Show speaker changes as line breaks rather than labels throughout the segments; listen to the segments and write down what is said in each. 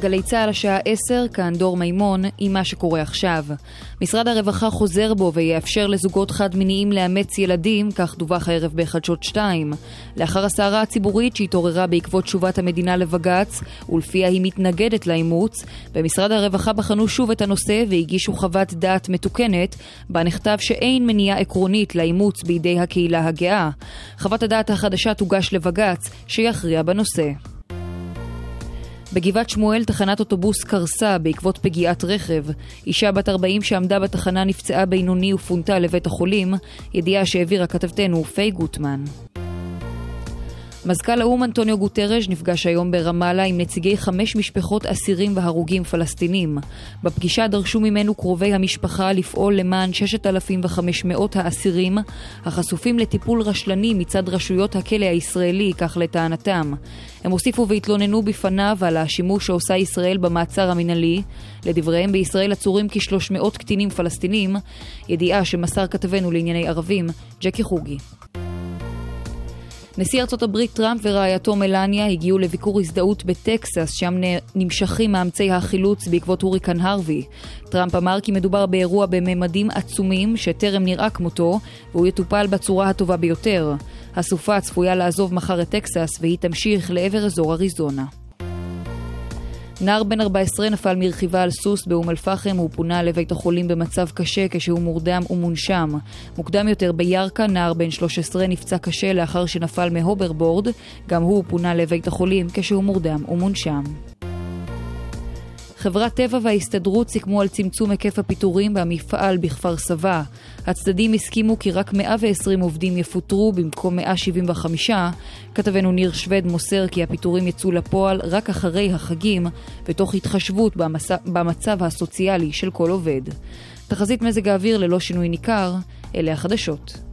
גלי צה"ל השעה 10, כאן דור מימון, עם מה שקורה עכשיו. משרד הרווחה חוזר בו ויאפשר לזוגות חד-מיניים לאמץ ילדים, כך דווח הערב בחדשות 2. לאחר הסערה הציבורית שהתעוררה בעקבות תשובת המדינה לבג"ץ, ולפיה היא מתנגדת לאימוץ, במשרד הרווחה בחנו שוב את הנושא והגישו חוות דעת מתוקנת, בה נכתב שאין מניעה עקרונית לאימוץ בידי הקהילה הגאה. חוות הדעת החדשה תוגש לבג"ץ, שיכריע בנושא. בגבעת שמואל תחנת אוטובוס קרסה בעקבות פגיעת רכב. אישה בת 40 שעמדה בתחנה נפצעה בינוני ופונתה לבית החולים, ידיעה שהעבירה כתבתנו פיי גוטמן. מזכ"ל האו"ם אנטוניו גוטרש נפגש היום ברמאללה עם נציגי חמש משפחות אסירים והרוגים פלסטינים. בפגישה דרשו ממנו קרובי המשפחה לפעול למען 6,500 האסירים החשופים לטיפול רשלני מצד רשויות הכלא הישראלי, כך לטענתם. הם הוסיפו והתלוננו בפניו על השימוש שעושה ישראל במעצר המינהלי. לדבריהם בישראל עצורים כ-300 קטינים פלסטינים, ידיעה שמסר כתבנו לענייני ערבים, ג'קי חוגי. נשיא ארצות הברית טראמפ ורעייתו מלניה הגיעו לביקור הזדהות בטקסס, שם נמשכים מאמצי החילוץ בעקבות הוריקן הרווי. טראמפ אמר כי מדובר באירוע בממדים עצומים שטרם נראה כמותו, והוא יטופל בצורה הטובה ביותר. הסופה צפויה לעזוב מחר את טקסס והיא תמשיך לעבר אזור אריזונה. נער בן 14 נפל מרכיבה על סוס באום אל-פחם, הוא פונה לבית החולים במצב קשה כשהוא מורדם ומונשם. מוקדם יותר בירכא, נער בן 13 נפצע קשה לאחר שנפל מהוברבורד, גם הוא פונה לבית החולים כשהוא מורדם ומונשם. חברת טבע וההסתדרות סיכמו על צמצום היקף הפיטורים במפעל בכפר סבא. הצדדים הסכימו כי רק 120 עובדים יפוטרו במקום 175. כתבנו ניר שווד מוסר כי הפיטורים יצאו לפועל רק אחרי החגים, ותוך התחשבות במצ... במצב הסוציאלי של כל עובד. תחזית מזג האוויר ללא שינוי ניכר, אלה החדשות.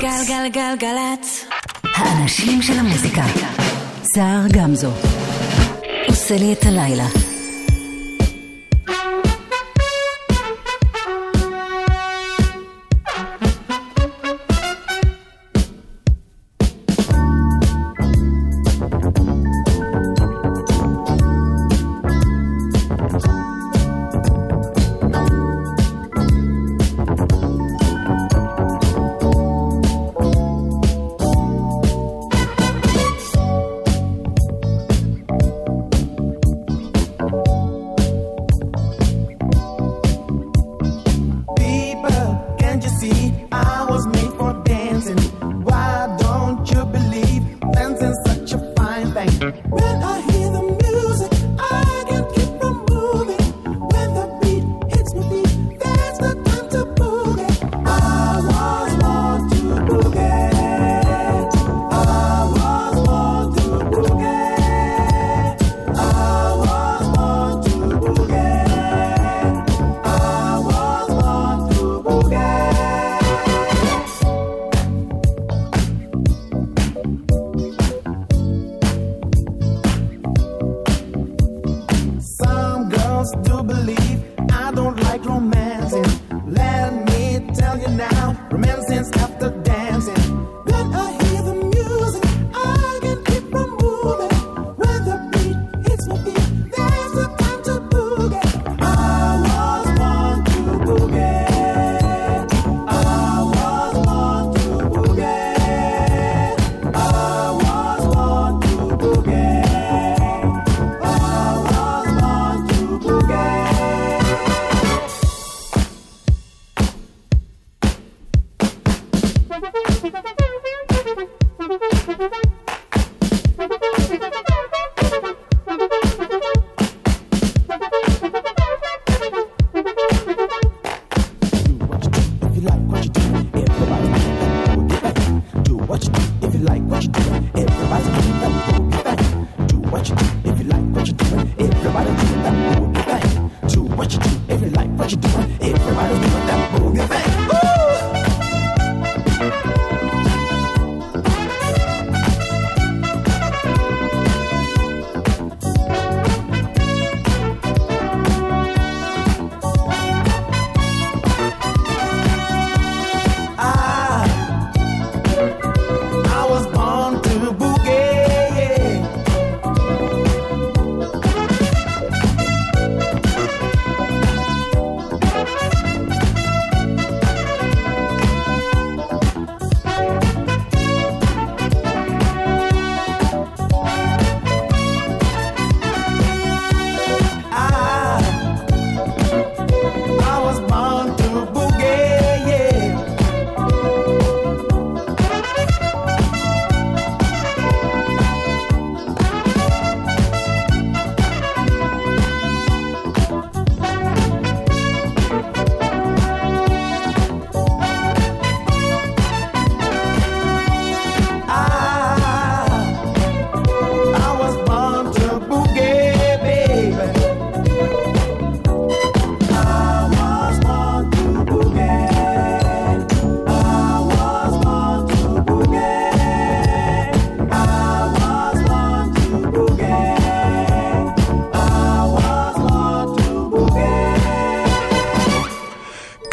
גלגלצ.
גלגלגלגלצ. האנשים של המוזיקה. סער גמזו. עושה לי את הלילה.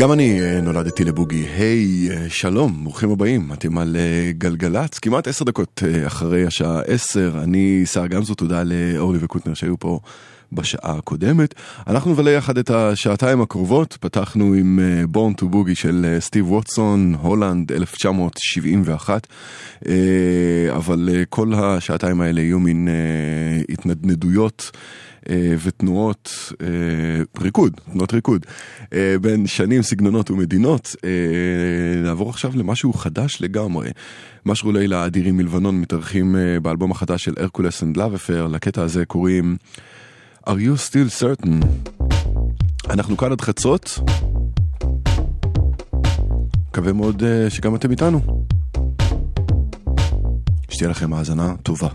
גם אני אה, נולדתי לבוגי. היי, אה, שלום, ברוכים הבאים. אתם על אה, גלגלצ, כמעט עשר דקות אחרי השעה עשר. אני שר גמזו, תודה לאורלי וקוטנר שהיו פה בשעה הקודמת. אנחנו נבלה יחד את השעתיים הקרובות. פתחנו עם Born to Boogie של סטיב ווטסון, הולנד 1971. אבל כל השעתיים האלה יהיו מין התנדנדויות. אה, ותנועות אה, ריקוד, תנועות ריקוד, אה, בין שנים, סגנונות ומדינות. נעבור עכשיו למשהו חדש לגמרי. משרוע לילה האדירים מלבנון מתארחים באלבום החדש של Hercules and Love לקטע הזה קוראים are you still certain? אנחנו כאן עד חצות. מקווה מאוד שגם אתם איתנו. שתהיה לכם האזנה טובה.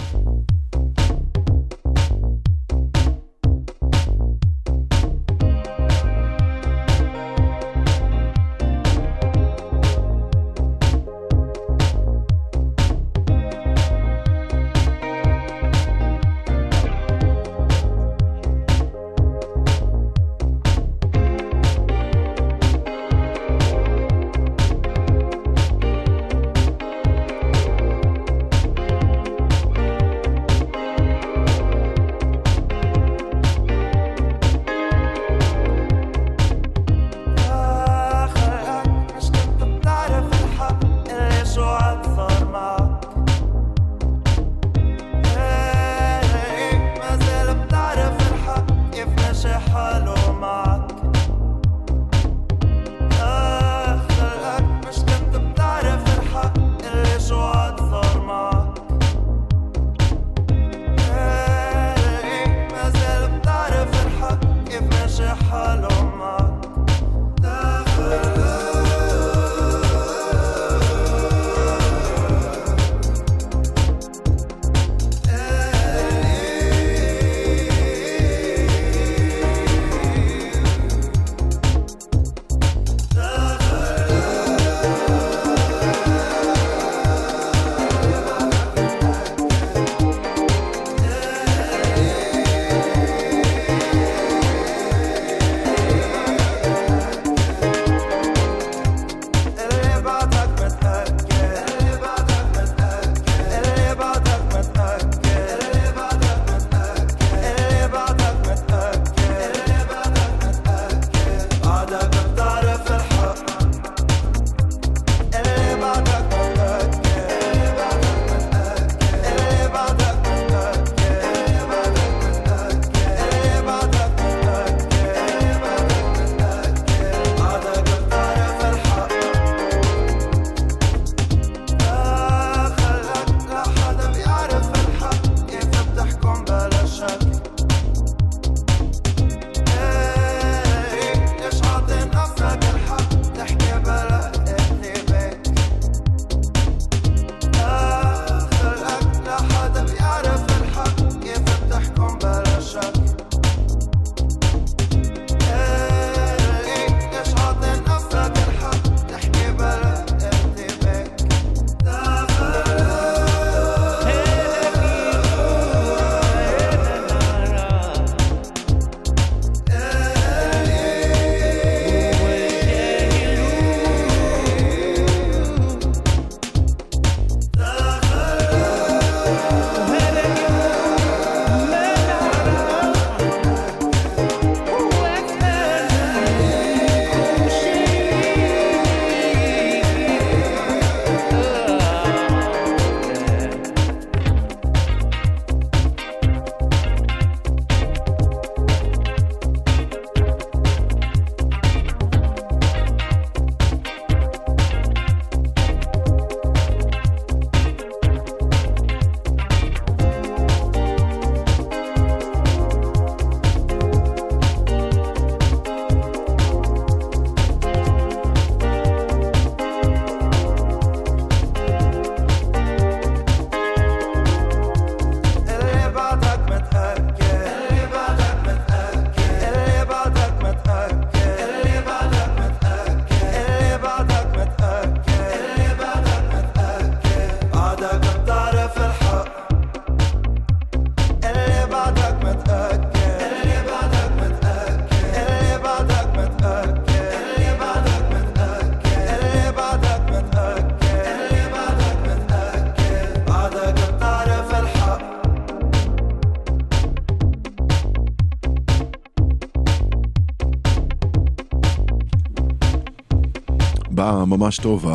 ממש טוב,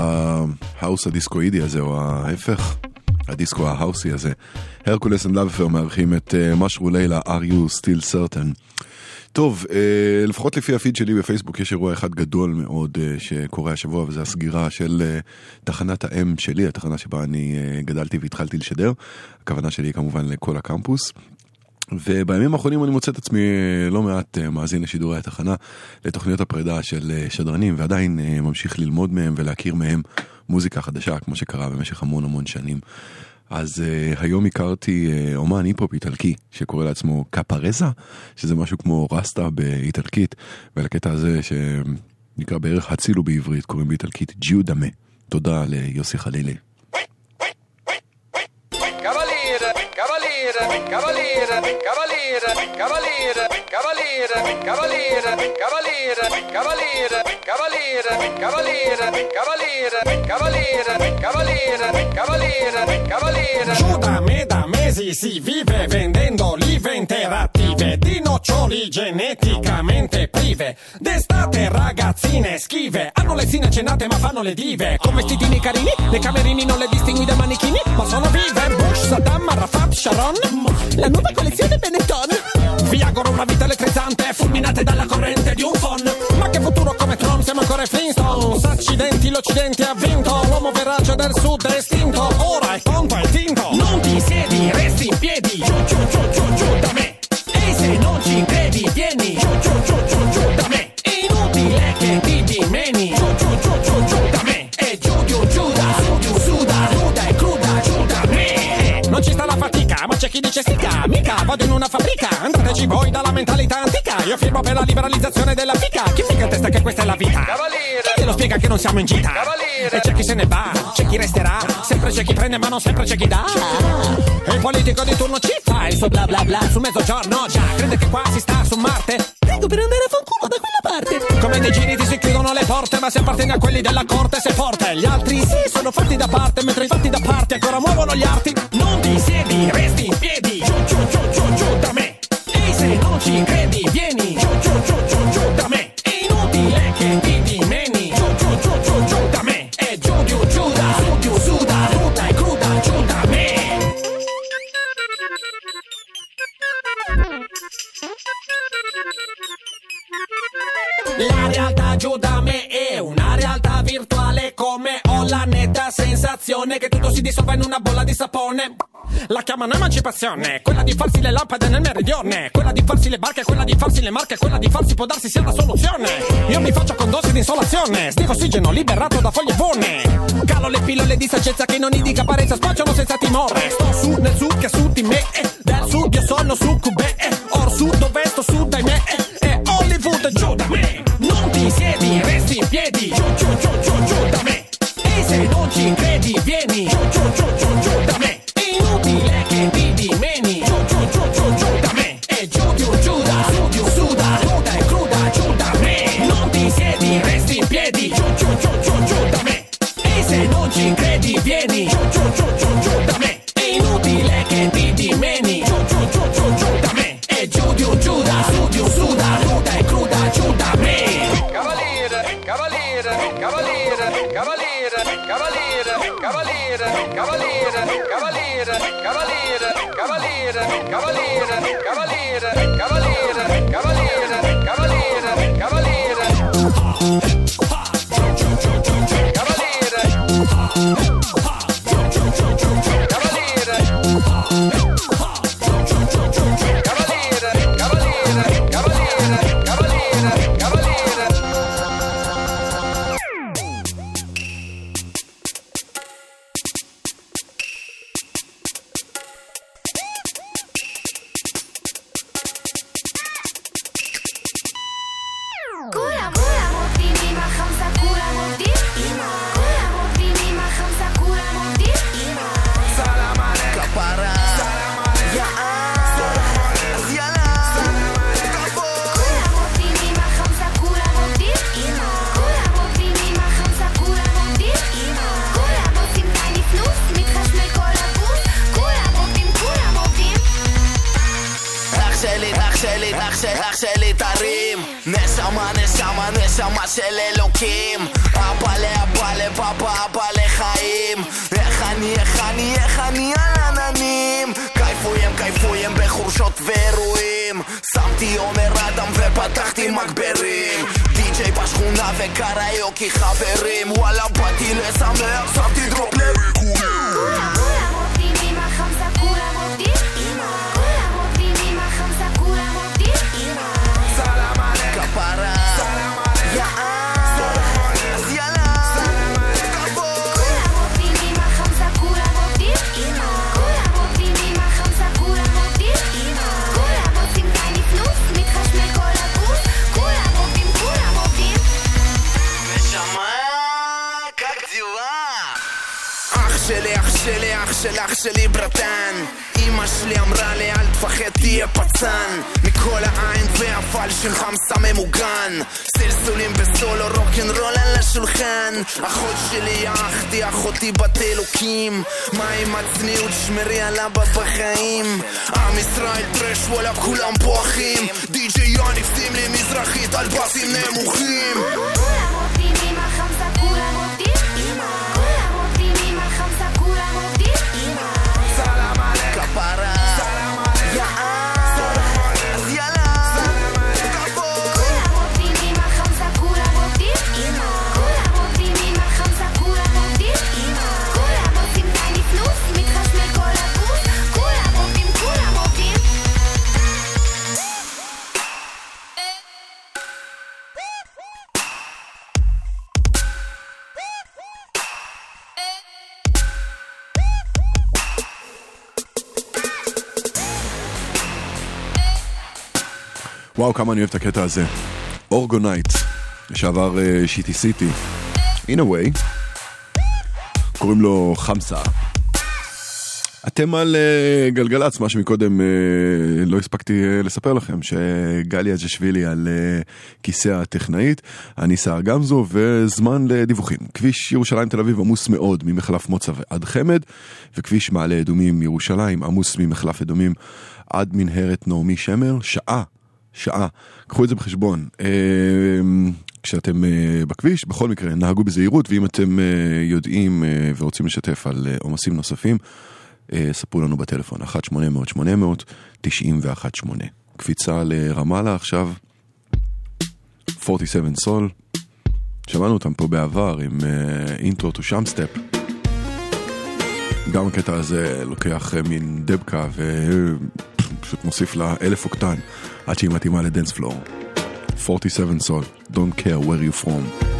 ההאוס הדיסקואידי הזה, או ההפך, הדיסקו ההאוסי הזה. Hercules and Love Affair מארחים את אה, משרוע לילה, are you still certain. טוב, אה, לפחות לפי הפיד שלי בפייסבוק יש אירוע אחד גדול מאוד אה, שקורה השבוע, וזה הסגירה של תחנת האם שלי, התחנה שבה אני גדלתי והתחלתי לשדר. הכוונה שלי היא כמובן לכל הקמפוס. ובימים האחרונים אני מוצא את עצמי לא מעט מאזין לשידורי התחנה, לתוכניות הפרידה של שדרנים, ועדיין ממשיך ללמוד מהם ולהכיר מהם מוזיקה חדשה, כמו שקרה במשך המון המון שנים. אז uh, היום הכרתי uh, אומן היפ-הופ איטלקי שקורא לעצמו קפרזה, שזה משהו כמו רסטה באיטלקית, ולקטע הזה שנקרא בערך הצילו בעברית, קוראים באיטלקית ג'יו דמה. תודה ליוסי חלילי. Cavaliere, cavaliere, cavaliere, cavaliere, cavaliere, cavaliere, cavaliere, cavaliere, cavaliere, cavaliere, cavaliere, cavaliere, cavaliere, cavaliere, cavaliere. Giù da me da mesi si vive vendendo olive interattive di noccioli geneticamente prive. D'estate ragazzine schive, hanno le zine cenate ma fanno le dive. Con vestitini carini, le camerini non le distingui dai manichini, ma sono vive. Bush, Saddam, Arafat, Sharon, la nuova collezione Benetton. Viagono una vita elettrizzante, fulminate dalla corrente di un phon. Ma che futuro come Trump, siamo ancora Flintstones. Accidenti, l'Occidente ha vinto, l'uomo verace del sud è estinto. Ora è tonto, è tinto. C'è chi dice stica. Mica vado in una fabbrica. Andateci voi dalla mentalità antica. Io firmo per la liberalizzazione della fica. Chi fica in testa che questa è la vita? Cavaliere. Chi te lo spiega che non siamo in gita? Cavaliere. E c'è chi se ne va, c'è chi resterà. Sempre c'è chi prende, ma non sempre c'è chi dà. E il politico di turno ci fa il suo bla bla bla. Su mezzogiorno già, crede che qua si sta su Marte. Prego per andare a fanculo da quella parte. Come nei giri ti si chiudono le porte, ma se appartieni a quelli della corte sei forte. Gli altri sì, sono fatti da parte, mentre i fatti da parte ancora muovono gli arti. Non ti siedi, resti in piedi. Giù, giù, giù, giù, giù da me. E se non ci credi, vieni. Giù, giù, giù, giù, giù da me. È inutile che ti dimeni. Giù, giù, giù, giù, giù da me. E giù, giù, giù da, su, giù, su da, nuda e cruda, giù da me. La realtà giù da me è una realtà virtuale come ho la netta sensazione che tutto si dissolva in una bolla di sapone. La chiamano emancipazione, quella di farsi le lampade nel meridione, quella di farsi le barche, quella di farsi le marche, quella di farsi può darsi sia la soluzione. Io mi faccio con dosi di insolazione, stico ossigeno liberato da foglie buone. Calo le pillole di saggezza che non indica apparenza, spacciano senza timore. Sto su nel sud che su di me, eh, del sud io sono succube, eh, or sud dove sto su dai me, eh, e Hollywood giù da me. Non ti siedi, resti in piedi, giù giù giù giù giù da me. Non ci credi, vieni, giù giù giù
Apa. אני
אוהב את הקטע הזה. אורגונייט, שעבר שיטי סיטי. In a way. קוראים לו חמסה. אתם על uh, גלגלצ, מה שמקודם uh, לא הספקתי uh, לספר לכם, שגליה ג'שווילי על uh, כיסא הטכנאית, אני סער גמזו, וזמן לדיווחים. כביש ירושלים תל אביב עמוס מאוד ממחלף מוצא ועד חמד, וכביש מעלה אדומים ירושלים עמוס ממחלף אדומים עד מנהרת נעמי שמר, שעה שעה. קחו את זה בחשבון. אמ, כשאתם אה, בכביש, בכל מקרה, נהגו בזהירות, ואם אתם אה, יודעים אה, ורוצים לשתף על עומסים נוספים, ספרו לנו בטלפון, 1-800-800-918. קפיצה לרמאללה עכשיו, 47Soul, שמענו אותם פה בעבר עם Intro to Shamstep. גם הקטע הזה לוקח מין דבקה ופשוט מוסיף לה אלף אוקטן. עד שהיא מתאימה לדנס פלור. 47 סול, Don't care where you from.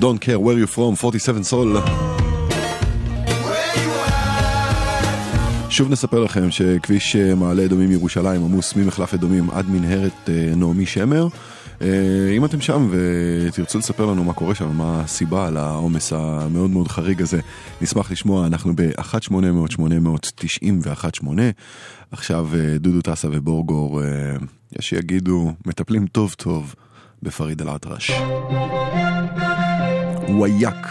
Don't care where
you from, 47 סול. שוב נספר לכם שכביש אה, מעלה אדומים ירושלים עמוס ממחלף אדומים עד מנהרת אה, נעמי שמר. אה, אם אתם שם ותרצו לספר לנו מה קורה שם, מה הסיבה לעומס המאוד מאוד חריג הזה, נשמח לשמוע, אנחנו ב-1-800-890-118. עכשיו דודו טסה ובורגור, יש שיגידו, מטפלים טוב טוב בפריד אל-אטרש. וואייק.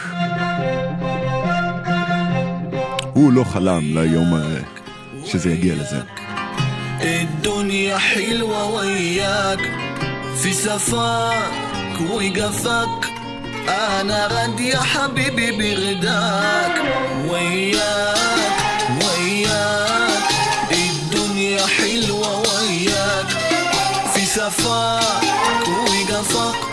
הוא לא חלם ליום שזה יגיע לזה.
الدنيا حلوة وياك في سفاك وقفك أنا غد يا حبيبي بغداك وياك وياك الدنيا حلوة وياك في سفاك وقفك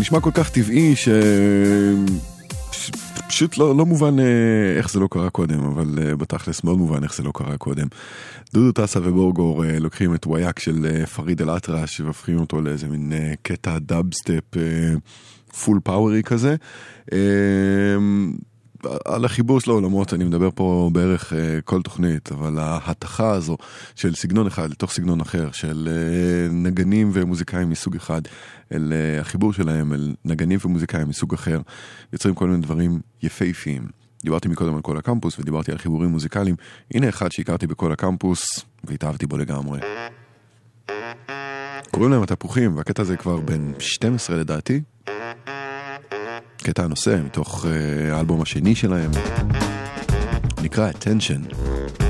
נשמע כל כך טבעי ש... פשוט לא, לא מובן אה, איך זה לא קרה קודם, אבל אה, בתכלס מאוד מובן איך זה לא קרה קודם. דודו טסה ו Borgore אה, לוקחים את וויאק של פריד אל-אטרש והופכים אותו לאיזה מין קטע דאבסטפ full power י כזה. על החיבור של העולמות אני מדבר פה בערך אה, כל תוכנית, אבל ההתכה הזו של סגנון אחד לתוך סגנון אחר, של אה, נגנים ומוזיקאים מסוג אחד, אל אה, החיבור שלהם אל נגנים ומוזיקאים מסוג אחר, יוצרים כל מיני דברים יפהפיים. דיברתי מקודם על כל הקמפוס ודיברתי על חיבורים מוזיקליים, הנה אחד שהכרתי בכל הקמפוס והתאהבתי בו לגמרי. קוראים להם התפוחים, והקטע הזה כבר בן 12 לדעתי. קטע הנושא מתוך אה, האלבום השני שלהם, נקרא Attention.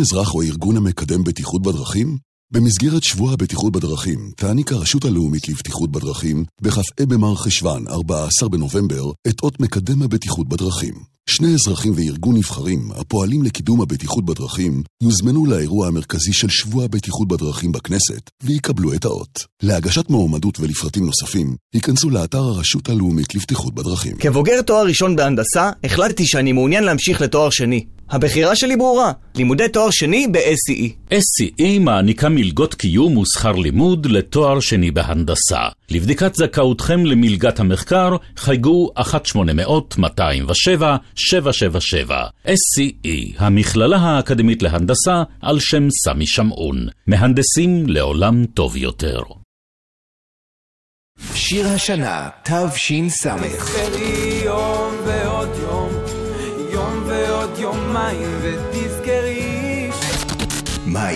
אזרח או ארגון המקדם בטיחות בדרכים? במסגרת שבוע הבטיחות בדרכים תעניק הרשות הלאומית לבטיחות בדרכים בכ"ה במר חשוון, 14 בנובמבר, את אות מקדם הבטיחות בדרכים. שני אזרחים וארגון נבחרים הפועלים לקידום הבטיחות בדרכים יוזמנו לאירוע המרכזי של שבוע הבטיחות בדרכים בכנסת ויקבלו את האות. להגשת מועמדות ולפרטים נוספים, היכנסו לאתר הרשות הלאומית לבטיחות בדרכים.
כבוגר תואר ראשון בהנדסה, החלטתי שאני מעוניין להמשיך לתואר שני. הבחירה שלי ברורה, לימודי תואר שני ב-SCE.
SCE מעניקה מלגות קיום ושכר לימוד לתואר שני בהנדסה. לבדיקת זכאותכם למלגת המחקר, חייגו 1-800-207-777. SCE, המכללה האקדמית להנדסה, על שם סמי שמעון. מהנדסים לעולם טוב יותר.
שיר השנה, תש"ס.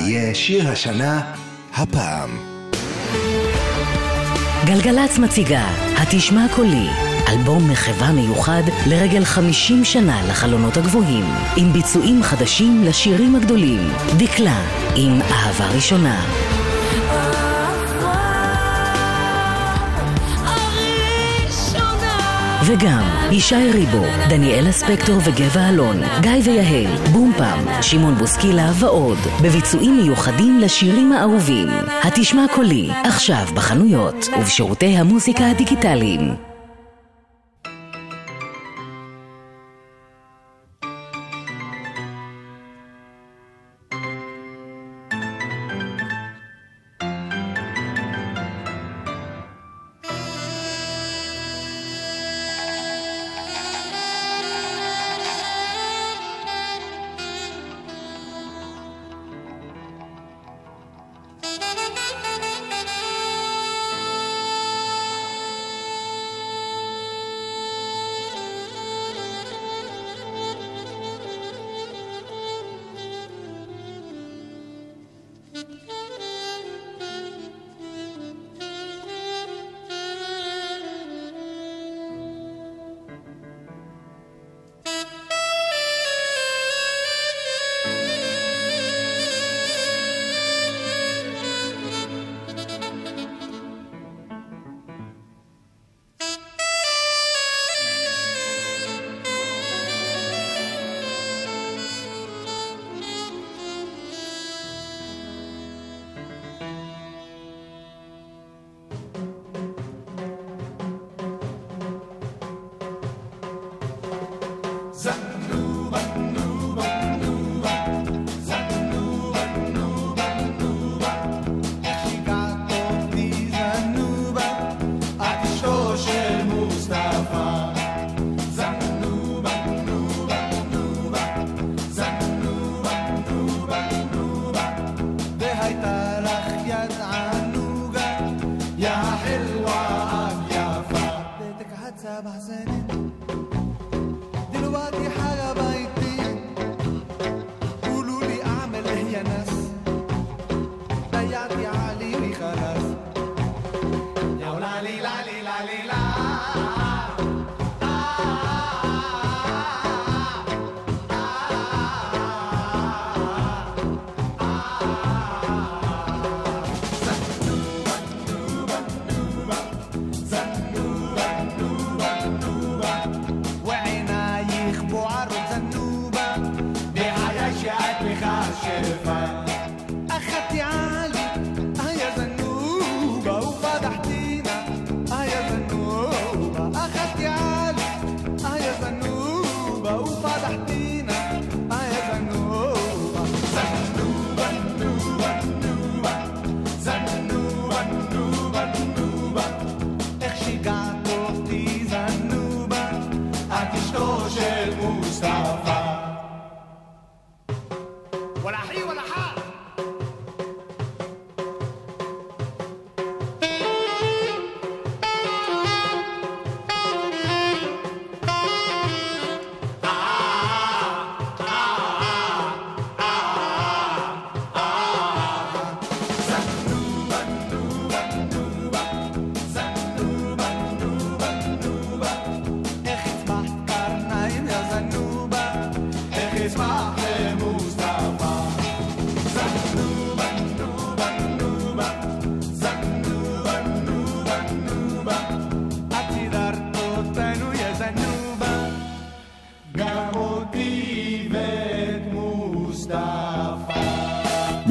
יהיה שיר השנה הפעם?
גלגלצ מציגה "התשמע קולי" אלבום מחווה מיוחד לרגל 50 שנה לחלונות הגבוהים, עם ביצועים חדשים לשירים הגדולים. דקלה, עם אהבה ראשונה. וגם ישי ריבו, דניאלה ספקטור וגבע אלון, גיא ויהל, בומפם, שמעון בוסקילה ועוד, בביצועים מיוחדים לשירים האהובים. התשמע קולי, עכשיו בחנויות ובשירותי המוזיקה הדיגיטליים.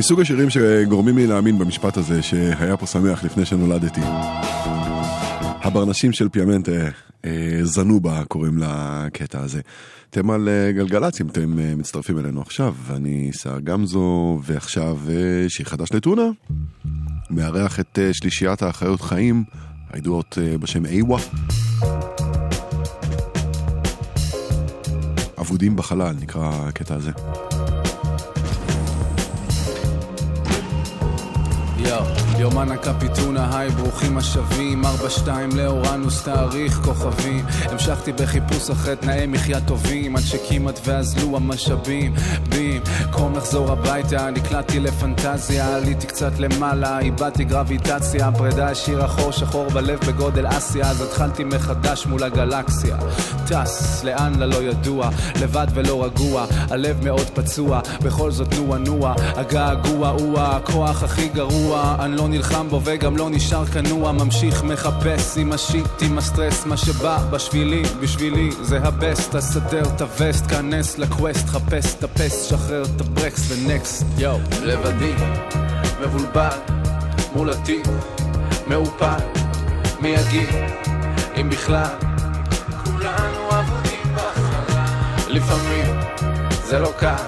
מסוג השירים שגורמים לי להאמין במשפט הזה שהיה פה שמח לפני שנולדתי. הברנשים של פיאמנט אה, זנובה קוראים לקטע הזה. אתם על אה, גלגלצ אם אתם אה, מצטרפים אלינו עכשיו, אני שר גמזו, ועכשיו שיר חדש לטונה. מארח את שלישיית האחיות חיים, הידועות בשם איווה. אבודים בחלל נקרא הקטע הזה.
יואו, יומן הקפיטונה, היי, ברוכים השבים, 4-2 לאורנוס, תאריך כוכבים. המשכתי בחיפוש אחרי תנאי מחיה טובים, עד שכמעט ואזלו המשאבים. בים, קום לחזור הביתה, נקלעתי לפנטזיה, עליתי קצת למעלה, איבדתי גרביטציה, פרידה השאירה חור שחור בלב בגודל אסיה, אז התחלתי מחדש מול הגלקסיה. טס, לאן ללא ידוע, לבד ולא רגוע, הלב מאוד פצוע, בכל זאת נוע נוע, הגעגוע הוא הכוח הכי גרוע, אני לא נלחם בו וגם לא נשאר כנוע, ממשיך מחפש עם ה shit, עם הסטרס, מה שבא בשבילי, בשבילי זה ה best, אז את ה west, כנס ל quest, חפש את ה past, שחרר את הברקס ו next, יואו, לבדי, מבולבל, מול עתיד, מעופל, מי יגיד, אם בכלל, כולנו אבודים בחלל, לפעמים זה לא קל,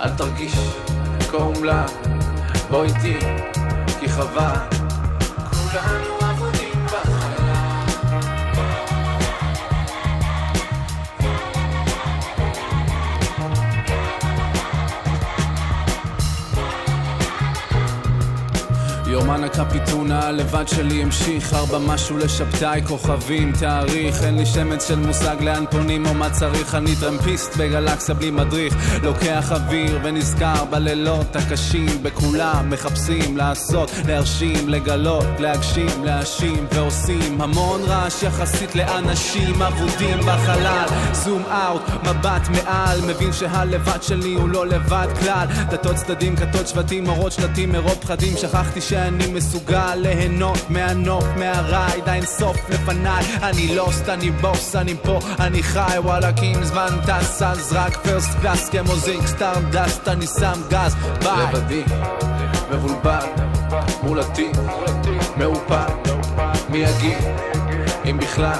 אל תרגיש כה אומלל, בוא איתי, כי חבל, כולנו יומן הקפטן, הלבד שלי המשיך, ארבע משהו לשבתאי, כוכבים, תאריך, אין לי שמץ של מושג לאן פונים או מה צריך, אני טרמפיסט בגלקסיה בלי מדריך, לוקח אוויר ונזכר בלילות הקשים, בכולם מחפשים לעשות, להרשים, לגלות, להגשים, להאשים, ועושים המון רעש יחסית לאנשים אבודים בחלל, zoom out, מבט מעל, מבין שהלבד שלי הוא לא לבד כלל, דתות צדדים, כתות שבטים, אורות שלטים, מרוב פחדים, שכחתי שאני מסוגל ליהנות מהנוף, מה ride, האין סוף לפניי. אני lost, אני בוס, אני פה, אני חי, וואלה, כי אם זמן טס, אז רק first class, כמו זיגי סטארדאסט דסט, אני שם גז, ביי. לבדי, מבולבל, מול עתיד, מעופל, מי יגיד, אם בכלל,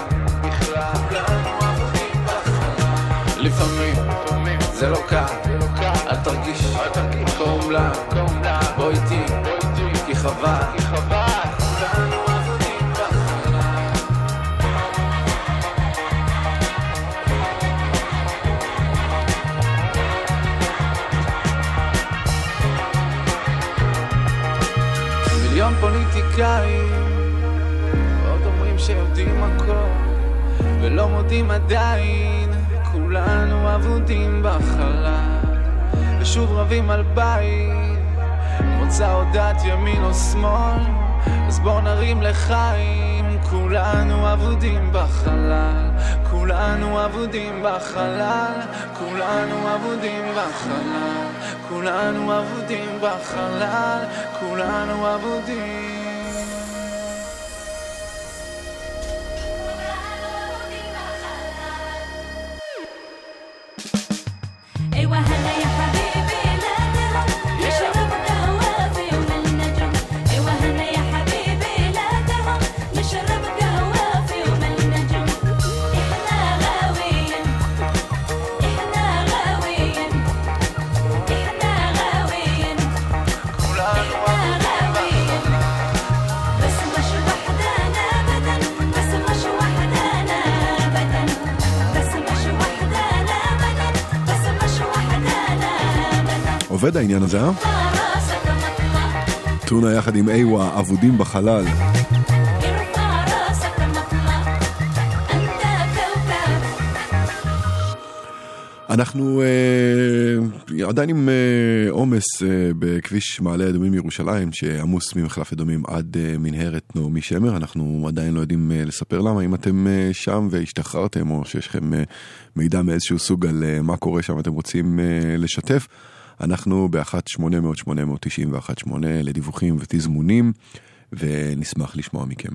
לפעמים זה לא קל, אל תרגיש, כה אומלל, בוא איתי, כי חבל, אבודים בחלל. מיליון פוליטיקאים עוד אומרים שיודעים הכל ולא מודים עדיין כולנו אבודים בחלל ושוב רבים על בית רוצה או דת ימין או שמאל אז בוא נרים לחיים. כולנו אבודים בחלל כולנו אבודים בחלל כולנו אבודים בחלל כולנו אבודים בחלל כולנו אבודים
נחמד העניין הזה, אה? טונה יחד עם איווה, אבודים בחלל. אנחנו אה, עדיין עם אה, עומס אה, אה, בכביש מעלה אדומים ירושלים שעמוס ממחלף אדומים עד אה, מנהרת נעמי שמר, אנחנו עדיין לא יודעים אה, לספר למה, אם אתם אה, שם והשתחררתם או שיש לכם אה, מידע מאיזשהו סוג על אה, מה קורה שם אתם רוצים אה, לשתף. אנחנו ב-1-800-891-8 לדיווחים ותזמונים, ונשמח לשמוע מכם.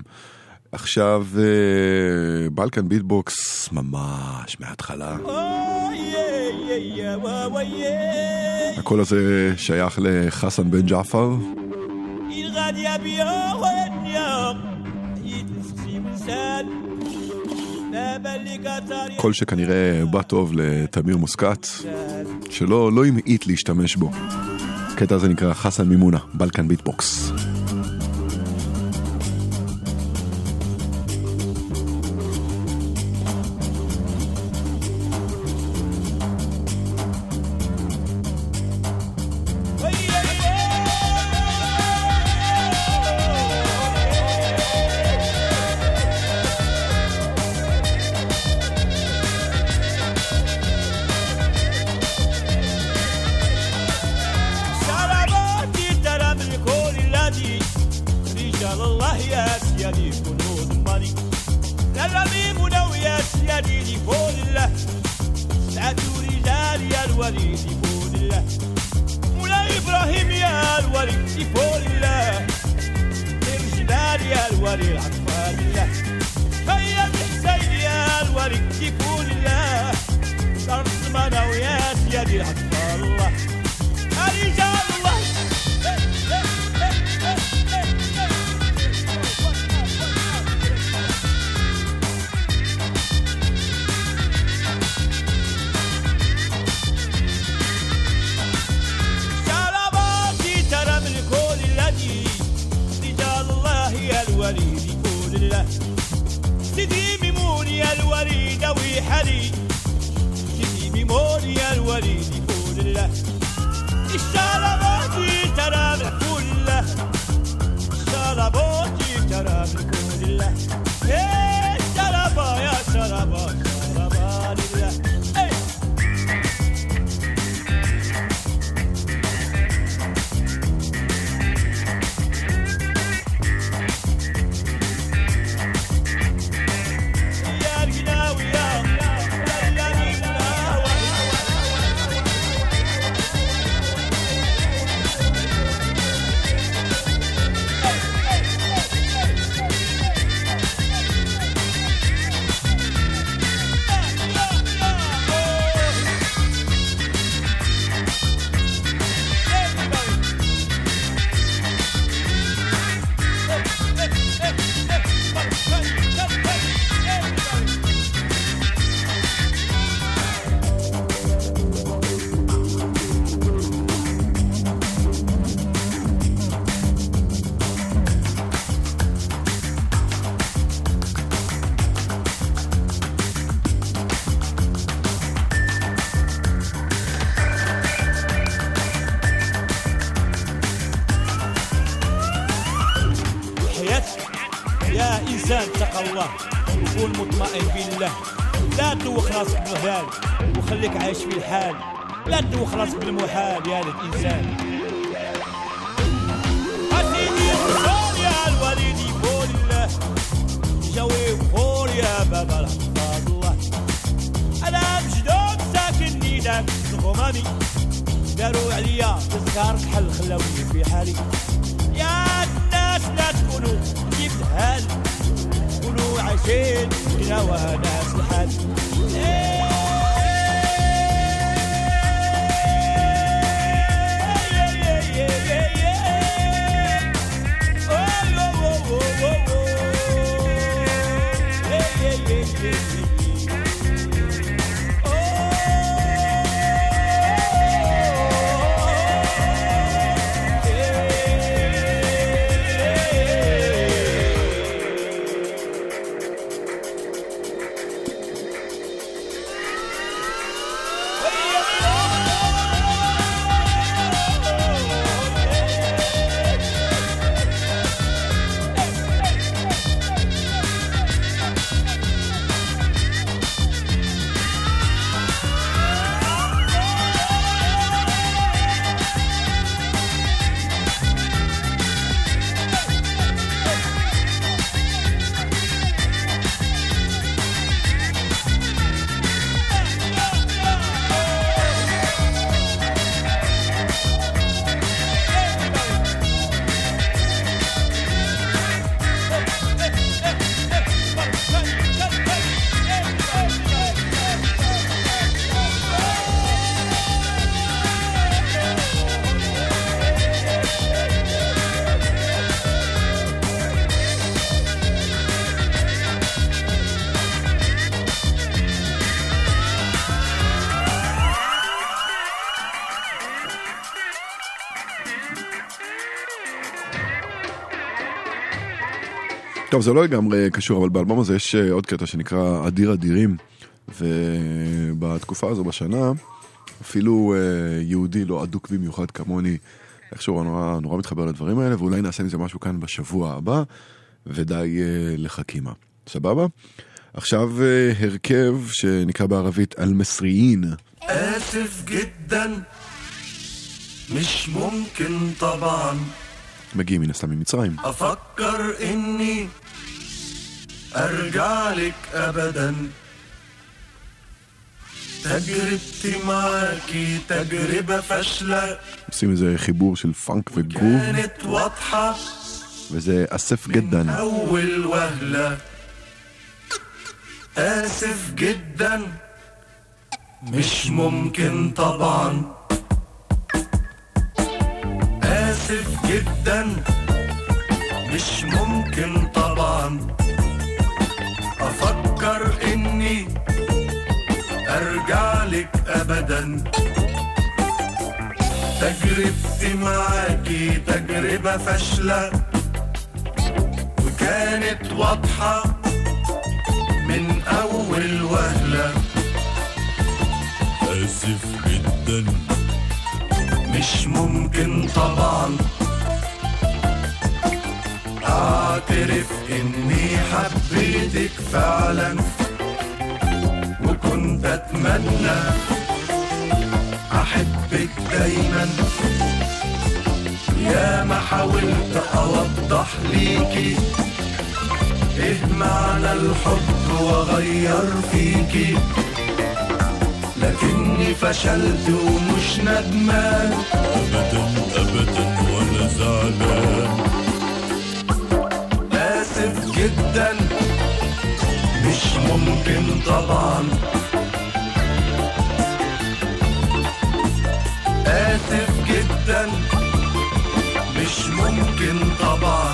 עכשיו אה, בלקן ביטבוקס ממש מההתחלה. הקול הזה שייך לחסן בן ג'עפר. קול שכנראה בא טוב לתמיר מוסקת, שלא לא המעיט להשתמש בו. הקטע הזה נקרא חסן מימונה,
Balkan Beat Box. راسك بالمحال يا الانسان
טוב, זה לא לגמרי קשור, אבל באלבום הזה יש אה, עוד קטע שנקרא אדיר אדירים, ובתקופה הזו בשנה, אפילו אה, יהודי לא אדוק במיוחד כמוני, איכשהו נורא, נורא מתחבר לדברים האלה, ואולי נעשה עם זה משהו כאן בשבוע הבא, ודי אה, לחכימה. סבבה? עכשיו אה, הרכב שנקרא בערבית אל-מסריין.
آسف جدا مش ممكن طبعا
מגיעים מן הסתם ממצרים.
أفكر إني أرجع لك أبدا تجربتي معاكي تجربة فاشلة
עושים איזה חיבור של פאנק וגרוב,
كانت واضحة
וזה אסף גדן.
أول وهلة آسف جدا مش ممكن طبعا آسف جدا مش ممكن طبعا أرجع لك أبدا. تجربتي معاكي تجربة فاشلة. وكانت واضحة من أول وهلة. آسف جدا. مش ممكن طبعا. أعترف إني حبيتك فعلا. وكنت أتمنى أحبك دايما. يا ما حاولت أوضح ليكي إيه معنى الحب وأغير فيكي لكني فشلت ومش ندمان. أبدا أبدا ولا زعلان. آسف جدا. ممكن طبعا. آسف جدا مش ممكن طبعا.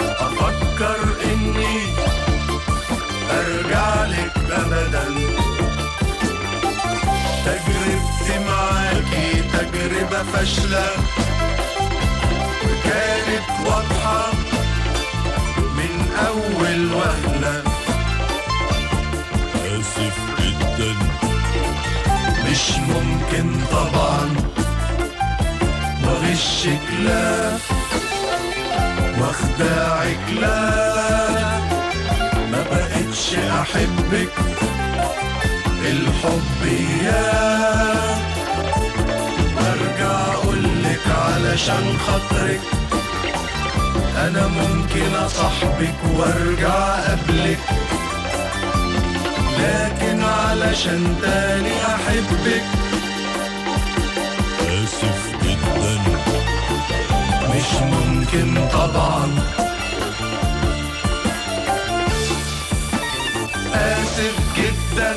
أفكر إني أرجع لك أبدا. تجربتي معاكي تجربة فاشلة. وكانت واضحة من أول وهلة. مش ممكن طبعا. بغشك لا واخدعك لا ما بقتش أحبك. الحب يا برجع أقولك علشان خاطرك. أنا ممكن أصاحبك وأرجع قبلك. لكن علشان تاني أحبك. آسف جدا. مش ممكن طبعا. آسف جدا.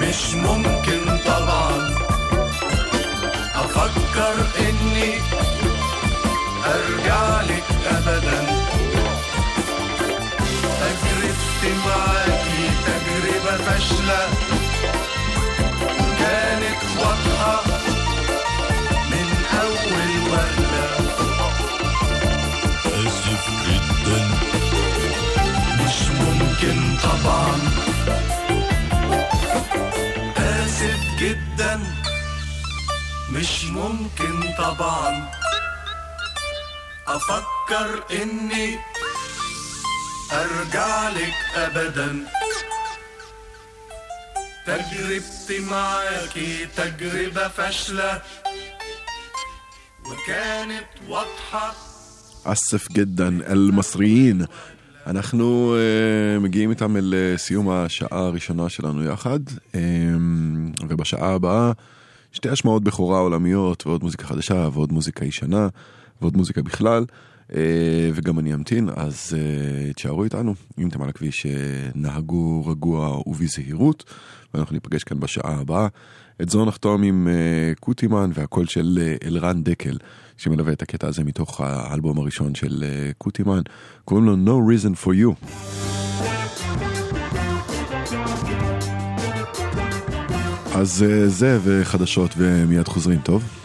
مش ممكن طبعا. أفكر إني أرجع لك ابدا. فاشلة كانت واضحة من أول وهلة آسف جدا. مش ممكن طبعا. آسف جدا. مش ممكن طبعا. أفكر إني أرجع لك أبدا. تجربتي معاكي تجربة فاشلة وكانت واضحة
אסף גדן, אל-מסריין. אנחנו uh, מגיעים איתם אל uh, סיום השעה הראשונה שלנו יחד, um, ובשעה הבאה שתי השמעות בכורה עולמיות ועוד מוזיקה חדשה ועוד מוזיקה ישנה ועוד מוזיקה בכלל, uh, וגם אני אמתין, אז uh, תשארו איתנו, אם אתם על הכביש, uh, נהגו רגוע ובזהירות, ואנחנו ניפגש כאן בשעה הבאה. את זו נחתום עם uh, קוטימן והקול של uh, אלרן דקל. שמלווה את הקטע הזה מתוך האלבום הראשון של uh, קוטימן, קוראים לו No Reason For You. אז uh, זה וחדשות ומיד חוזרים, טוב?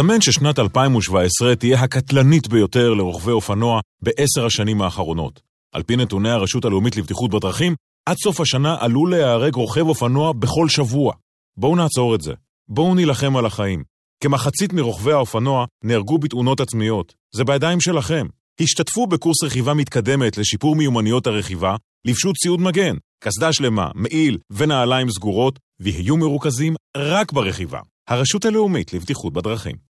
מסתמן ששנת 2017 תהיה הקטלנית ביותר לרוכבי אופנוע בעשר השנים האחרונות. על פי נתוני הרשות הלאומית לבטיחות בדרכים, עד סוף השנה עלול להיהרג רוכב אופנוע בכל שבוע. בואו נעצור את זה. בואו נילחם על החיים. כמחצית מרוכבי האופנוע נהרגו בתאונות עצמיות. זה בידיים שלכם. השתתפו בקורס רכיבה מתקדמת לשיפור מיומנויות הרכיבה, לבשו ציוד מגן, קסדה שלמה, מעיל ונעליים סגורות, ויהיו מרוכזים רק ברכיבה. הרשות הלאומית לבטיחות בדרכים.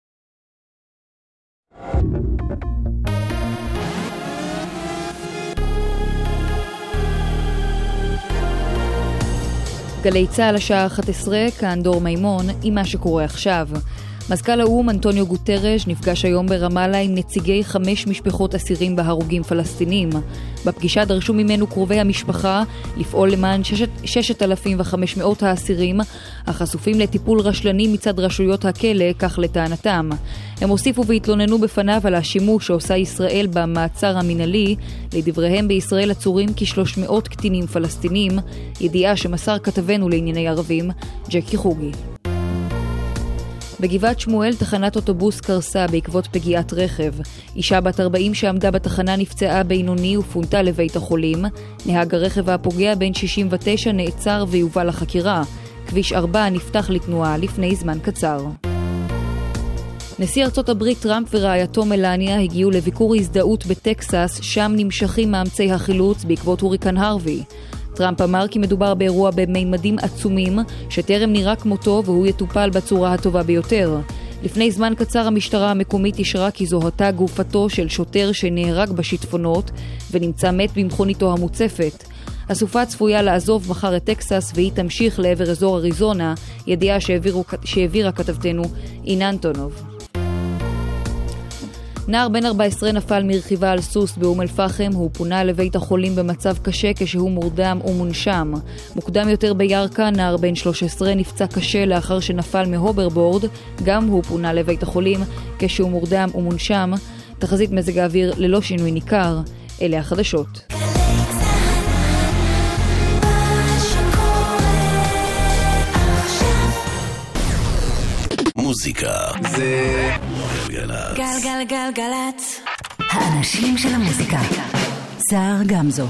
גלי צה"ל השעה 11, כאן דור מימון, עם מה שקורה עכשיו. מזכ"ל האו"ם אנטוניו גוטרש נפגש היום ברמאללה עם נציגי חמש משפחות אסירים בהרוגים פלסטינים. בפגישה דרשו ממנו קרובי המשפחה לפעול למען 6,500 האסירים החשופים לטיפול רשלני מצד רשויות הכלא, כך לטענתם. הם הוסיפו והתלוננו בפניו על השימוש שעושה ישראל במעצר המינהלי. לדבריהם בישראל עצורים כ-300 קטינים פלסטינים, ידיעה שמסר כתבנו לענייני ערבים, ג'קי חוגי. בגבעת שמואל תחנת אוטובוס קרסה בעקבות פגיעת רכב. אישה בת 40 שעמדה בתחנה נפצעה בינוני ופונתה לבית החולים. נהג הרכב הפוגע בן 69 נעצר ויובא לחקירה. כביש 4 נפתח לתנועה לפני זמן קצר. נשיא ארצות הברית טראמפ ורעייתו מלניה הגיעו לביקור הזדהות בטקסס, שם נמשכים מאמצי החילוץ בעקבות הוריקן הרווי. טראמפ אמר כי מדובר באירוע במימדים עצומים, שטרם נראה כמותו והוא יטופל בצורה הטובה ביותר. לפני זמן קצר המשטרה המקומית אישרה כי זוהתה גופתו של שוטר שנהרג בשיטפונות ונמצא מת במכוניתו המוצפת. הסופה צפויה לעזוב מחר את טקסס והיא תמשיך לעבר אזור אריזונה, ידיעה שהעבירה כתבתנו אינן טונוב. נער בן 14 נפל מרכיבה על סוס באום אל-פחם, הוא פונה לבית החולים במצב קשה כשהוא מורדם ומונשם. מוקדם יותר בירכא, נער בן 13 נפצע קשה לאחר שנפל מהוברבורד, גם הוא פונה לבית החולים כשהוא מורדם ומונשם. תחזית מזג האוויר ללא שינוי ניכר. אלה החדשות.
מוזיקה זה גלגלצ.
גלגלגלגלצ. האנשים של המוזיקה. סער גמזו.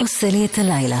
עושה לי את הלילה.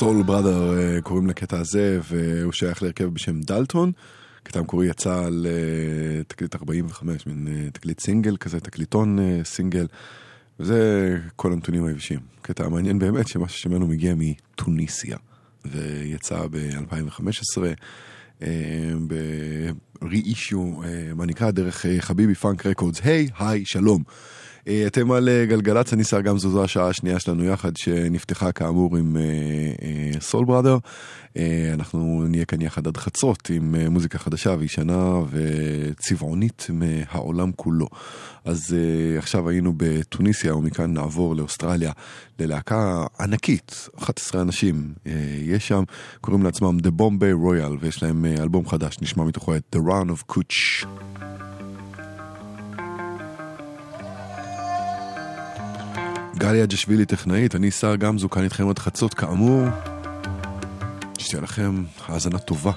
Soul Brother
אה, קוראים לקטע הזה, והוא שייך להרכב בשם דלטון. הקטע המקורי יצא על אה, תקליט 45, מין אה, תקליט סינגל כזה, תקליטון סינגל. וזה כל הנתונים היבשים. קטע מעניין באמת שמשהו שמנו מגיע מטוניסיה, ויצא ב-2015 ב-re-issue, מה נקרא, דרך Habibi Funk Records. היי, היי, שלום. אה, אתם על אה, גלגלצ, אני סער גמזו, זו השעה השנייה שלנו יחד, שנפתחה כאמור עם סול בראדר. אנחנו נהיה כאן יחד עד חצות עם אה, מוזיקה חדשה וישנה וצבעונית מהעולם כולו. אז אה, עכשיו היינו בתוניסיה ומכאן נעבור לאוסטרליה ללהקה ענקית, 11 אנשים אה, יש שם, קוראים לעצמם The Bombay Royal ויש להם אה, אלבום חדש, נשמע מתוכו את The Run of Cooch. גליה ג'שווילי טכנאית, אני שר גמזו כאן איתכם עד חצות כאמור. שתהיה לכם האזנה טובה.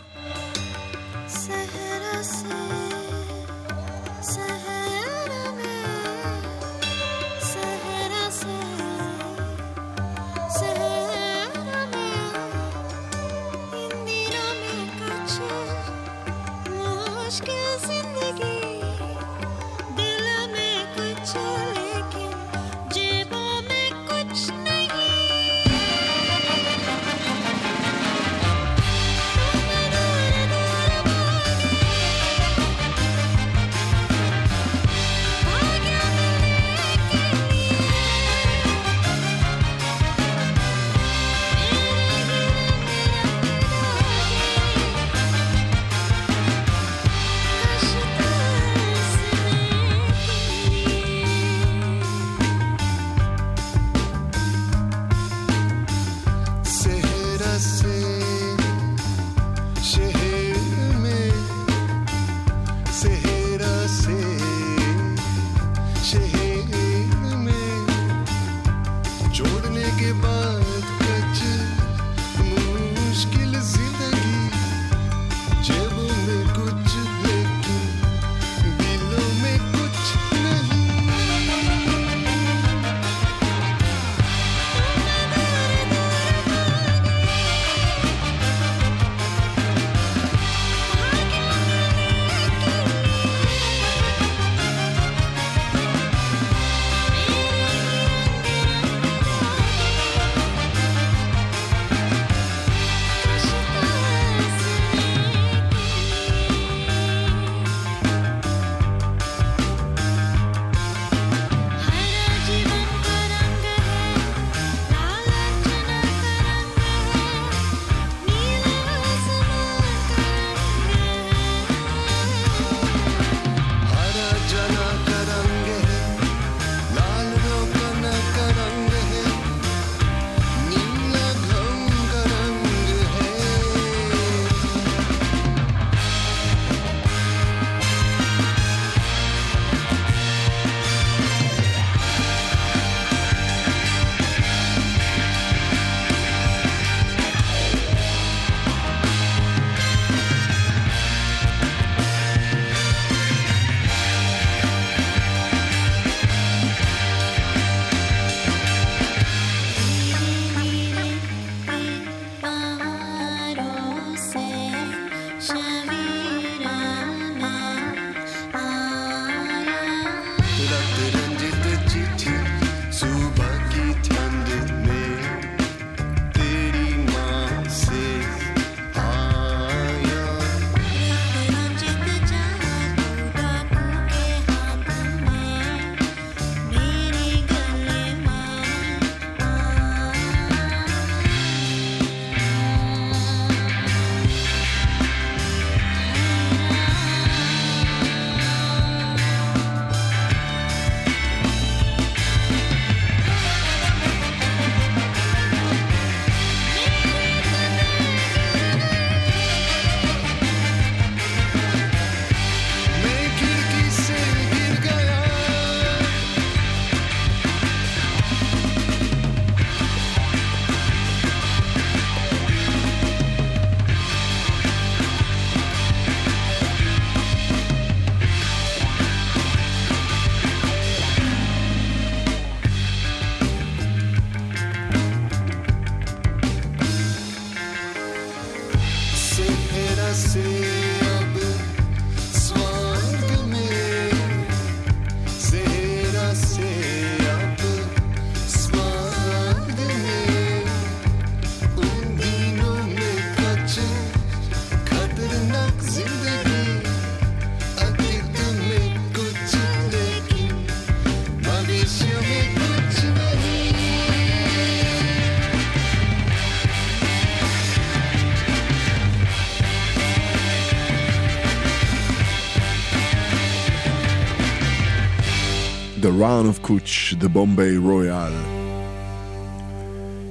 The Run of Cooch, The Bombay Royal.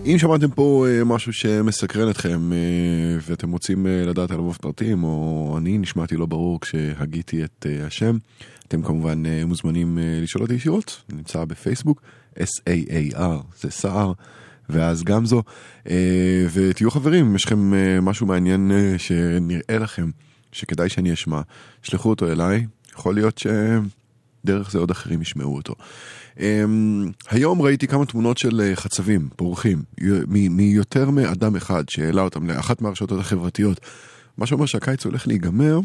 אם שמעתם פה אה, משהו שמסקרן אתכם אה, ואתם רוצים אה, לדעת עליו פרטים, או אני נשמעתי לא ברור כשהגיתי את השם, אתם כמובן מוזמנים לשאול אותי ישירות, נמצא בפייסבוק, S-A-A-R, זה סער, ואז גם זו, ותהיו חברים, אם יש לכם משהו מעניין אה, שנראה לכם שכדאי שאני אשמע, שלחו אותו אליי, יכול להיות ש... דרך זה עוד אחרים ישמעו אותו. Um, היום ראיתי כמה תמונות של אה, חצבים פורחים מיותר מאדם אחד שהעלה אותם לאחת מהרשתות החברתיות. מה שאומר שהקיץ הולך להיגמר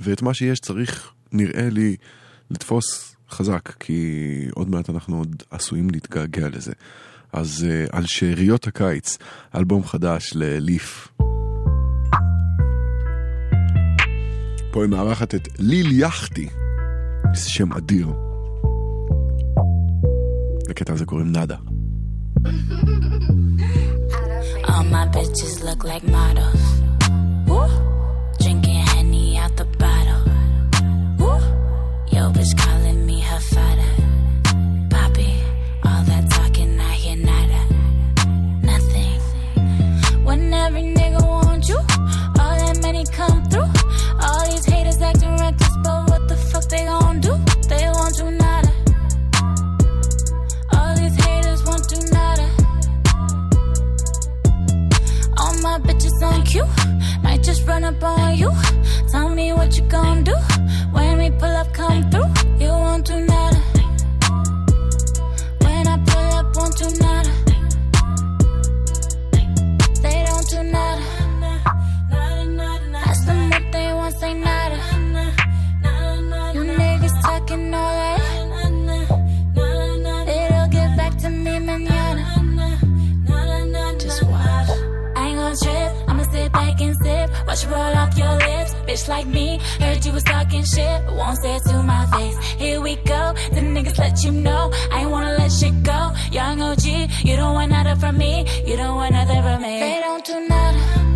ואת מה שיש צריך נראה לי לתפוס חזק כי עוד מעט אנחנו עוד עשויים להתגעגע לזה. אז uh, על שאריות הקיץ, אלבום חדש לליף. פה היא מארחת את ליל יחתי. זה שם אדיר. לקטע הזה קוראים נאדה.
All my bitches look like models. Woo. Drinking Henny out the bottle. Woo. Yo, bitch calling me her father. Poppy, all that talking, I hear nada. Nothing. When every nigga want you, all that money come through. Cue. Might just run up on you. Tell me what you gon' do. When we pull up, come through. You won't do. Watch you roll off your lips. Bitch like me. Heard you was talking shit, but won't say it to my face. Here we go. The niggas let you know. I ain't wanna let shit go. Young OG, you don't want nada from me. You don't want nothing from me. They don't do nada.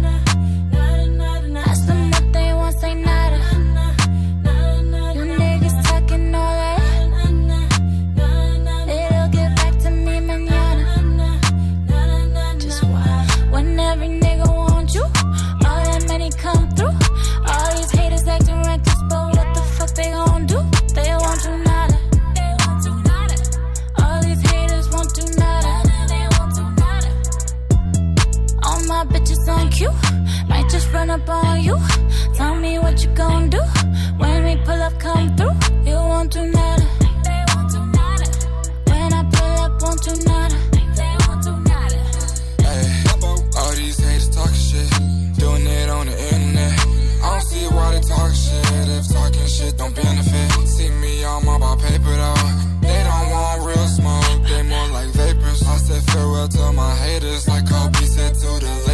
Up on you. Tell me what you gon' do when we pull up, come through. You won't do nada. When I pull up, won't do nada.
Hey, all these haters talking shit, doing it on the internet. I don't see why they talking shit if talking shit don't benefit. See me all about paper though. They don't want real smoke, they more like vapors. I said farewell to my haters, like Kobe said to the Lakers.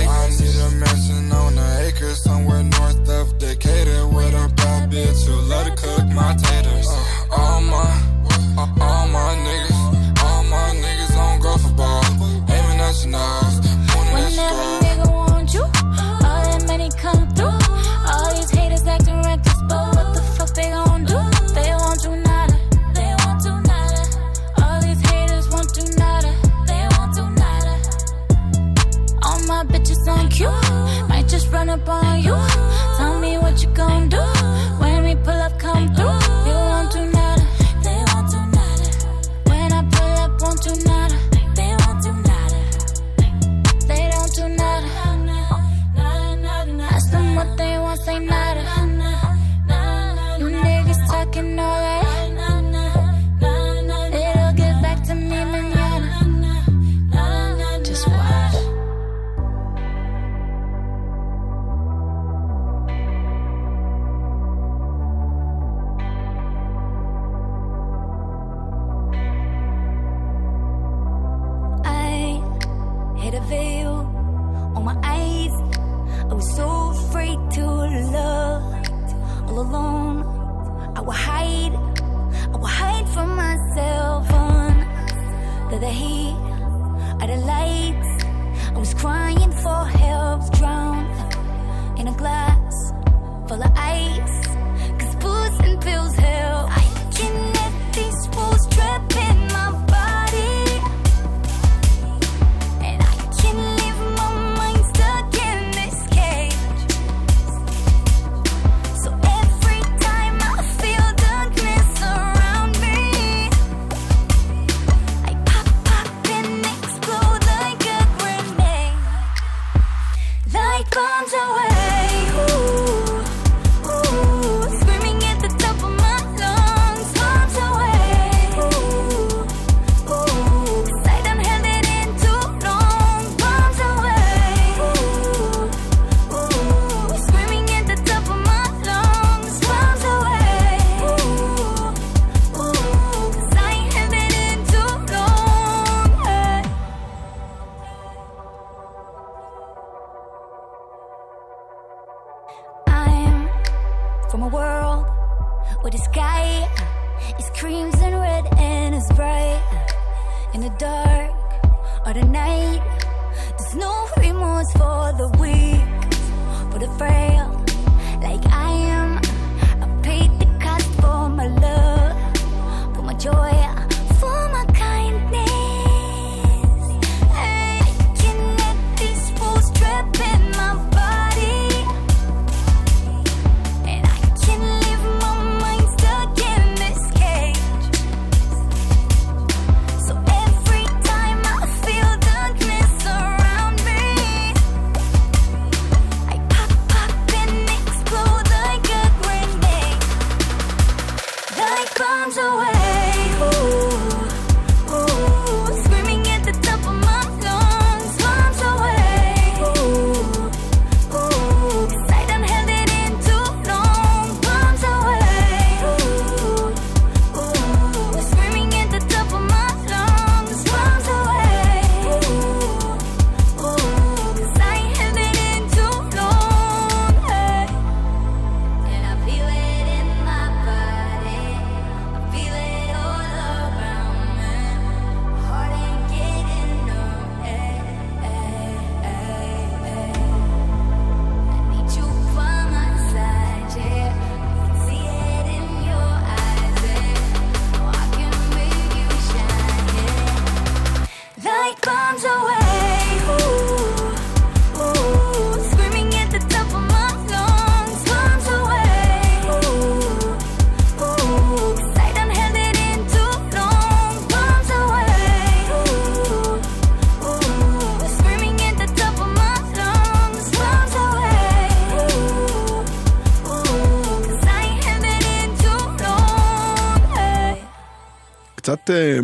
Somewhere north of Decatur with a bad bitch who love to cook my taters.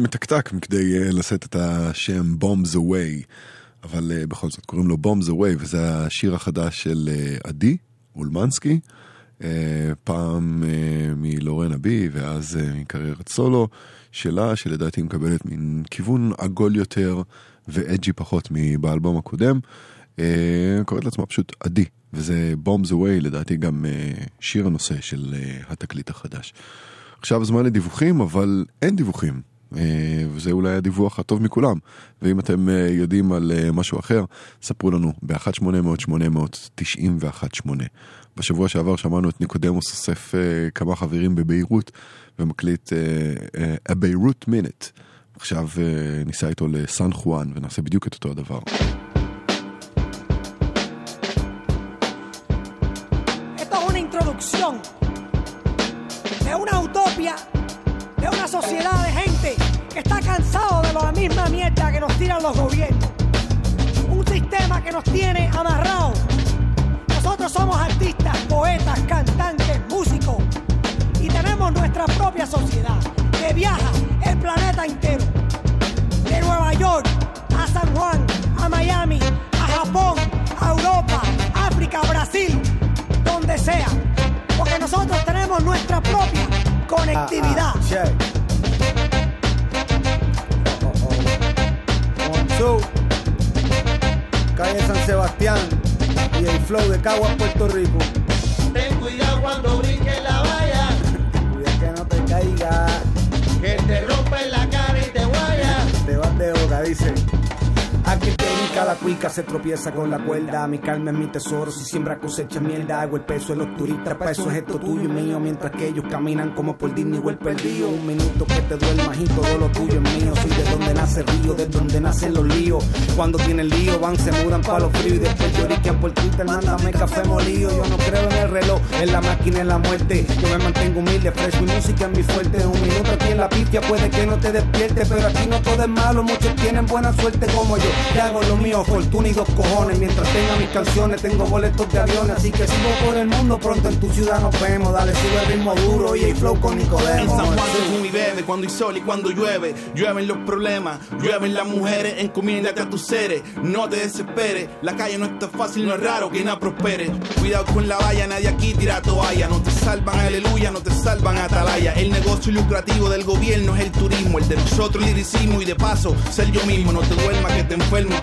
מתקתק מכדי אה, לשאת את השם Bombs Away, אבל אה, בכל זאת קוראים לו Bombs Away, וזה השיר החדש של אה, עדי אולמנסקי, פעם מלורן אבי, ואז מקריירת סולו שלה, שלדעתי מקבלת מין כיוון עגול יותר ואג'י פחות מבאלבום הקודם. קוראת לעצמה פשוט עדי, וזה Bombs Away, לדעתי גם שיר הנושא של התקליט החדש. עכשיו זמן לדיווחים, אבל אין דיווחים. אה, וזה אולי הדיווח הטוב מכולם. ואם אתם אה, יודעים על אה, משהו אחר, ספרו לנו ב-1-800-891-8. בשבוע שעבר שמענו את ניקודמוס אוסף כמה חברים בביירות ומקליט A Beirut Minute. עכשיו ניסע איתו לסן חואן ונעשה בדיוק את אותו הדבר.
de una utopia, de una sociedad de gente. que está cansado de la misma mierda que nos tiran los gobiernos. Un sistema que nos tiene amarrados. Nosotros somos artistas, poetas, cantantes, músicos. Y tenemos nuestra propia sociedad que viaja el planeta entero. De Nueva York a San Juan, a Miami, a Japón, a Europa, África, Brasil, donde sea. Porque nosotros tenemos nuestra propia
ah, ah, conectividad. Uh, Calle San Sebastián y el flow de Caguas, Puerto Rico.
Ten cuidado cuando brinques la valla.
Cuidado que no te caiga.
Que te rompe la cara y te guaya.
Te vas de boca, dice. La cuica se tropieza con la cuerda. Mi calma es mi tesoro. Si siembra cosecha mierda, hago el peso de los turistas. Para eso es esto tuyo y mío. Mientras que ellos caminan como por Disney el perdido. Un minuto que te duermas y todo lo tuyo es mío. Soy de donde nace el río, de donde nacen los líos. Cuando tienen lío, van, se mudan para los fríos. Y después lloriquean por Twitter, mándame café molido. Yo no creo en el reloj, en la máquina, en la muerte. Yo me mantengo humilde, fresco y música es mi fuerte. Un minuto aquí en la pifia puede que no te despierte. Pero aquí no todo es malo, muchos tienen buena suerte como yo. Te hago lo mío, fortuna y dos cojones. Mientras tenga mis canciones, tengo boletos de aviones. Así que sigo por el mundo, pronto en tu ciudad nos vemos. Dale, sube el ritmo duro y el flow con
En
Nicodemo.
San Juan se fuma y bebe cuando hay sol y cuando llueve. Llueven los problemas, llueven las mujeres. Encomiéndate a tus seres, no te desesperes. La calle no está fácil, no es raro que nada prospere. Cuidado con la valla, nadie aquí tira toalla. No te salvan, aleluya, no te salvan atalaya. El negocio lucrativo del gobierno es el turismo. El de nosotros liricismo y de paso ser yo mismo. No te duermas que te enfermo,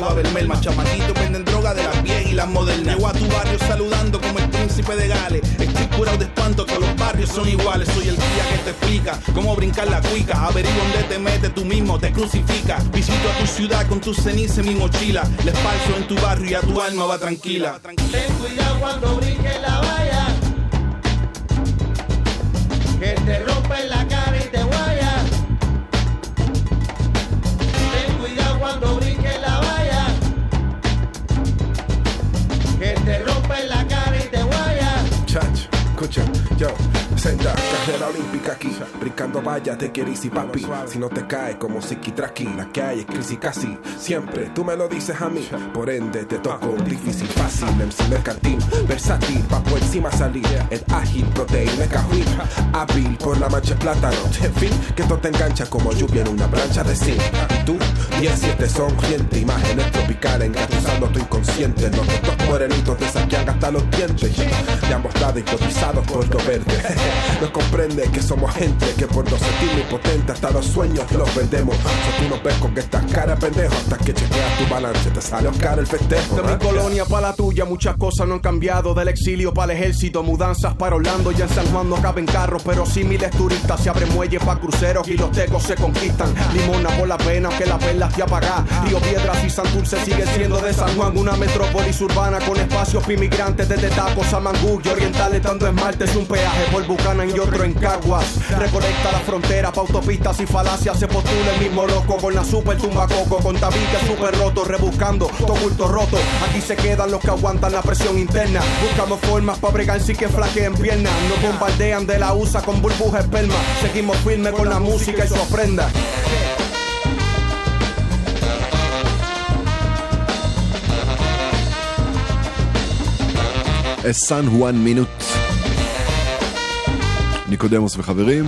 va a haber merma. Chamaquitos venden droga de las viejas y las modernas. Llego a tu barrio saludando como el príncipe de Gales. Estoy curado de espanto que los barrios son iguales. Soy el guía que te explica cómo brincar la cuica. Averigua dónde te metes tú mismo, te crucifica. Visito a tu ciudad con tus cenizas en mi mochila. Les paso en tu barrio y a tu alma va tranquila.
Ten cuidado cuando brinque la valla. Que te
culture. Yo, senda, carrera olímpica aquí, brincando vallas de y papi. Si no te caes como Traki, la que hay es crisis casi. Siempre tú me lo dices a mí, por ende te toco difícil fácil. MC mercantil, versátil, pa' encima salir. El ágil, proteína, cajuín, hábil por la mancha plátano. En fin, que esto te engancha como lluvia en una plancha de zinc. Y tú, 17 sonriente, imágenes tropicales engatusando tu inconsciente. Los estos morenitos te saquean hasta los dientes. De ambos lados hipnotizados por lo verde. No comprende que somos gente que por no sentirme impotente hasta los sueños los vendemos. So tú no ves con esta cara pendejo hasta que chequeas tu balance. Te sale Oscar el festejo.
De mi colonia para la tuya, muchas cosas no han cambiado. Del exilio para el ejército, mudanzas para Orlando. Ya en San Juan no caben carros, pero sí miles turistas. Se abren muelles para cruceros y los tecos se conquistan. Limona por la pena, que la perla te apaga. Río Piedras y Santurce siguen siendo de San Juan. Una metrópolis urbana con espacios para inmigrantes desde Tacos a Mangú. Y oriental estando en Marte es un peaje por Bucanan y otro en Caguas. Reconecta la frontera pa' autopistas y falacias. Se postula el mismo loco con la super tumba tumbacoco. Con tabique super roto, rebuscando tu culto roto. Aquí se quedan los que aguantan la presión interna. Buscamos formas pa' bregar sin que flaqueen piernas. Nos bombardean de la USA con burbuja esperma. Seguimos firme con la música y su ofrenda.
Es San Juan Minute. ניקודמוס וחברים.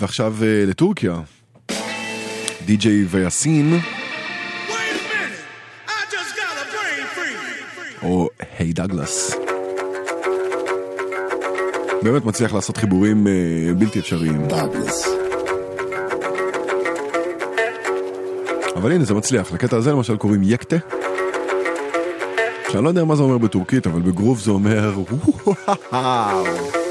ועכשיו אה, לטורקיה. די.ג'יי ויאסין, או היי דגלס. באמת מצליח לעשות חיבורים אה, בלתי אפשריים. דגלס. אבל הנה זה מצליח, לקטע הזה למשל קוראים יקטה. שאני לא יודע מה זה אומר בטורקית, אבל בגרוב זה אומר וואו.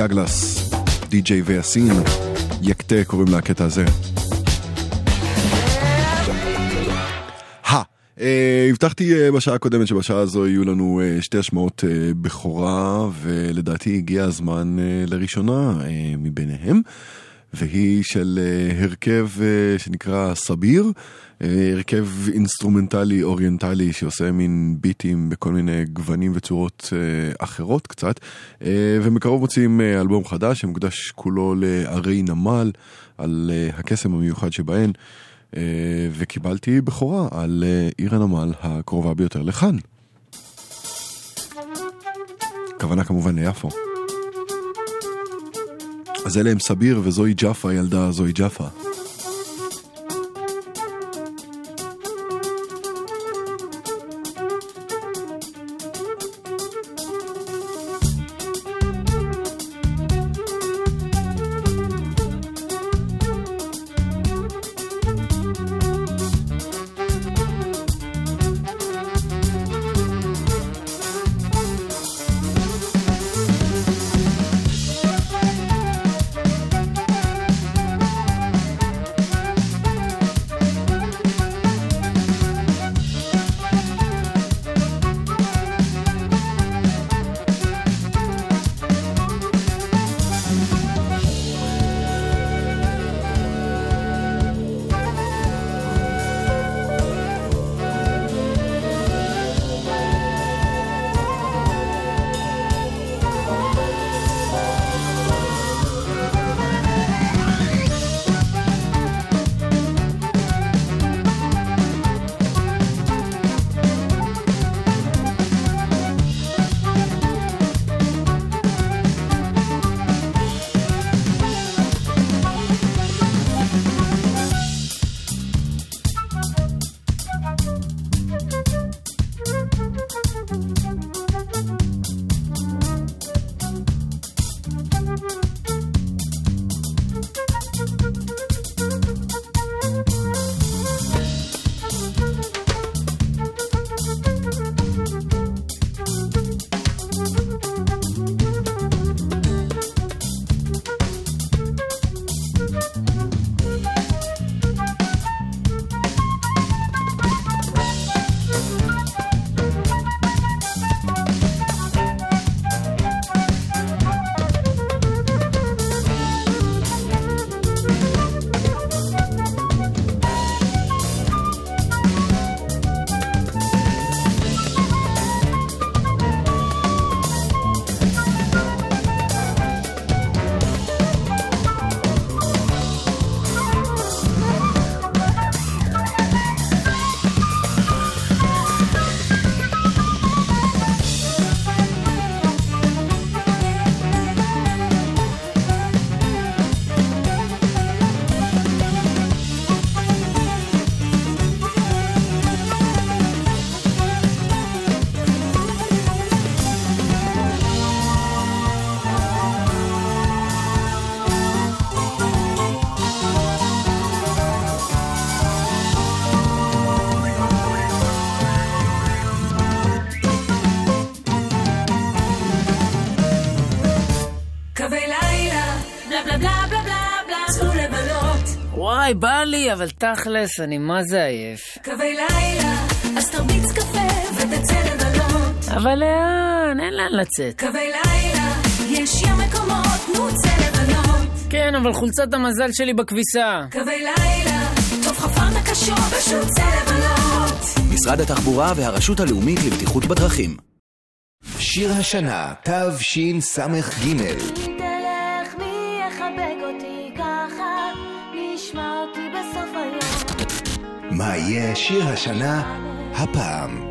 דגלס, די.ג'יי ויאסין, יקטה קוראים לקטע הזה. אה, הבטחתי אה, בשעה הקודמת שבשעה הזו יהיו לנו אה, שתי השמעות בכורה, ולדעתי הגיע הזמן לראשונה מביניהם, והיא של הרכב שנקרא סביר, הרכב אינסטרומנטלי אוריינטלי שעושה מין ביטים בכל מיני גוונים וצורות אה, אחרות קצת, אה, ומקרוב מוציאים אה, אלבום חדש שמוקדש כולו לערי נמל, על אה, הקסם המיוחד שבהן. אה, וקיבלתי בכורה על אה, עיר הנמל הקרובה ביותר לכאן. הכוונה כמובן ליפו. אז אלה הם סביר וזוהי ג'אפה, ילדה זוהי ג'אפה.
וואי, בא לי, אבל תכלס, אני מה זה עייף.
קווי לילה, אז תרביץ קפה ותצא לבלות.
אבל לאן? אין לאן לצאת.
קווי לילה, יש ים מקומות, נו צא לבלות.
כן, אבל חולצת המזל שלי בכביסה.
קווי לילה, טוב חפרת קשות, פשוט צא לבלות.
משרד התחבורה והרשות הלאומית לבטיחות בדרכים.
שיר השנה, תשס"ג יהיה שיר השנה הפעם?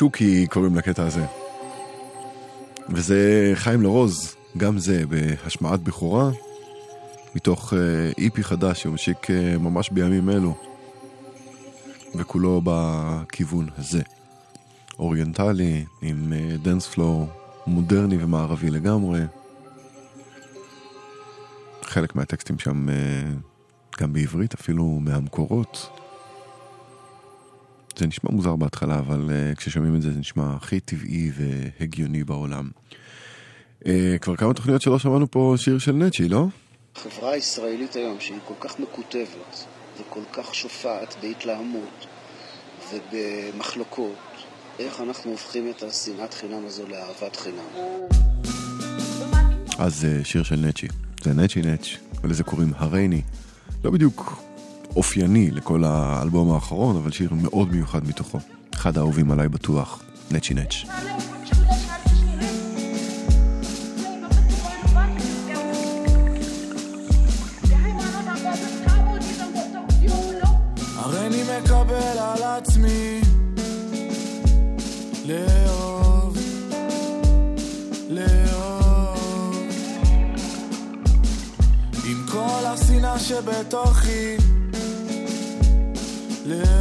שוקי קוראים לקטע הזה. וזה חיים לרוז, גם זה בהשמעת בכורה, מתוך אה, EP חדש שמשיק אה, ממש בימים אלו, וכולו בכיוון הזה. אוריינטלי, עם dance floor מודרני ומערבי לגמרי. חלק מהטקסטים שם אה, גם בעברית, אפילו מהמקורות. זה נשמע מוזר בהתחלה, אבל uh, כששומעים את זה זה נשמע הכי טבעי והגיוני בעולם. Uh, כבר כמה תוכניות שלא שמענו פה שיר של נצ'י, לא?
החברה הישראלית היום, שהיא כל כך מקוטבת וכל כך שופעת בהתלהמות ובמחלוקות, איך אנחנו הופכים את השנאת חינם הזו לאהבת חינם?
אז uh, שיר של נצ'י. זה נצ'י נצ', ולזה קוראים הרייני. לא בדיוק אופייני לכל האלבום האחרון, אבל שיר מאוד מיוחד מתוכו. אחד האהובים עליי בטוח, נצ'י נצ'.
שבתוכי לא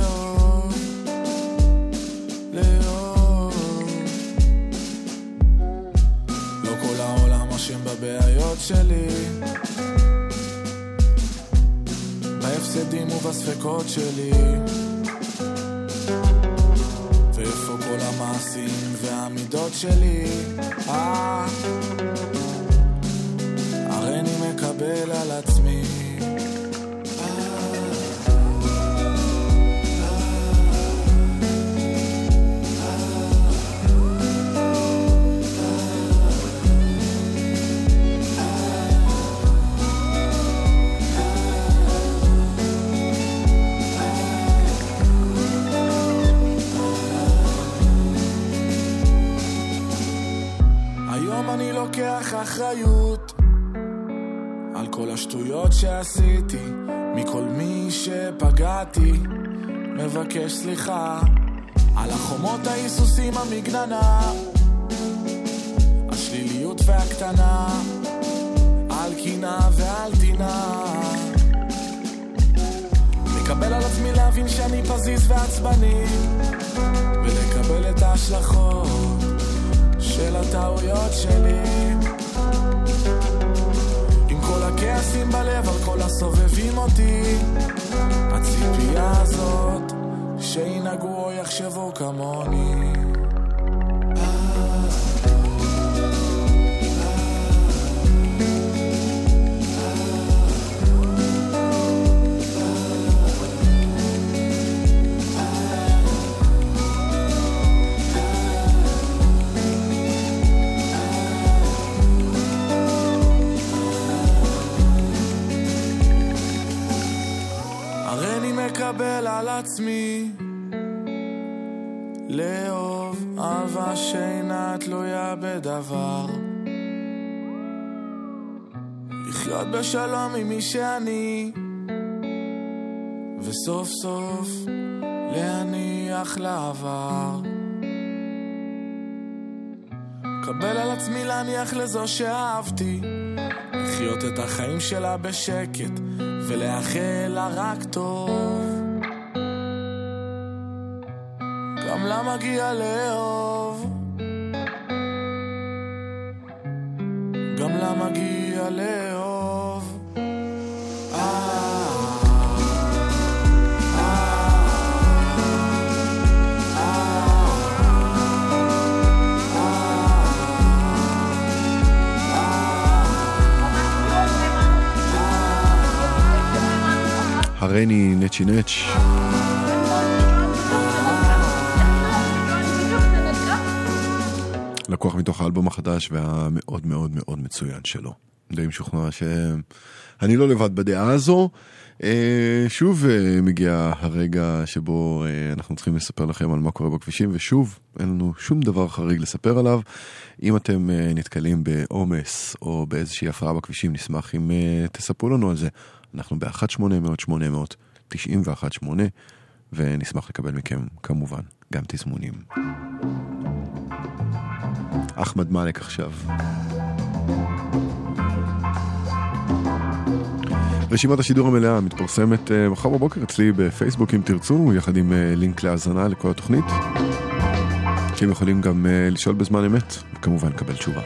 והמידות שלי? אה, על עצמי לוקח אחריות על כל השטויות שעשיתי, מכל מי שפגעתי, מבקש סליחה על החומות ההיסוסים המגננה, השליליות והקטנה, על קינה ועל טינה. לקבל על עצמי להבין שאני פזיז ועצבני, ולקבל את ההשלכות של הטעויות שלי. עם כל הכעסים בלב על כל הסובבים אותי. הציפייה הזאת שינהגו או יחשבו כמוני מקבל על עצמי. לאהוב אהבה שאינה תלויה בדבר. לחיות בשלום עם מי שאני. וסוף סוף להניח לעבר. קבל על עצמי להניח לזו שאהבתי. לחיות את החיים שלה בשקט ולאחל לה רק טוב גם לה מגיע לאהוב. גם לה מגיע לאהוב.
הרני נצ'י נצ' לקוח מתוך האלבום החדש והמאוד מאוד מאוד מצוין שלו. די משוכנע שאני לא לבד בדעה הזו. אה, שוב אה, מגיע הרגע שבו אה, אנחנו צריכים לספר לכם על מה קורה בכבישים, ושוב, אין לנו שום דבר חריג לספר עליו. אם אתם נתקלים בעומס או באיזושהי הפרעה בכבישים, נשמח אם תספרו לנו על זה. אנחנו ב-1-800-800-918, ונשמח לקבל מכם כמובן גם תזמונים. אחמד מאלק עכשיו. רשימת השידור המלאה מתפרסמת אה, מחר בבוקר אצלי בפייסבוק אם תרצו, יחד עם אה, לינק להאזנה לכל התוכנית. אתם יכולים גם אה, לשאול בזמן אמת, וכמובן לקבל תשובה.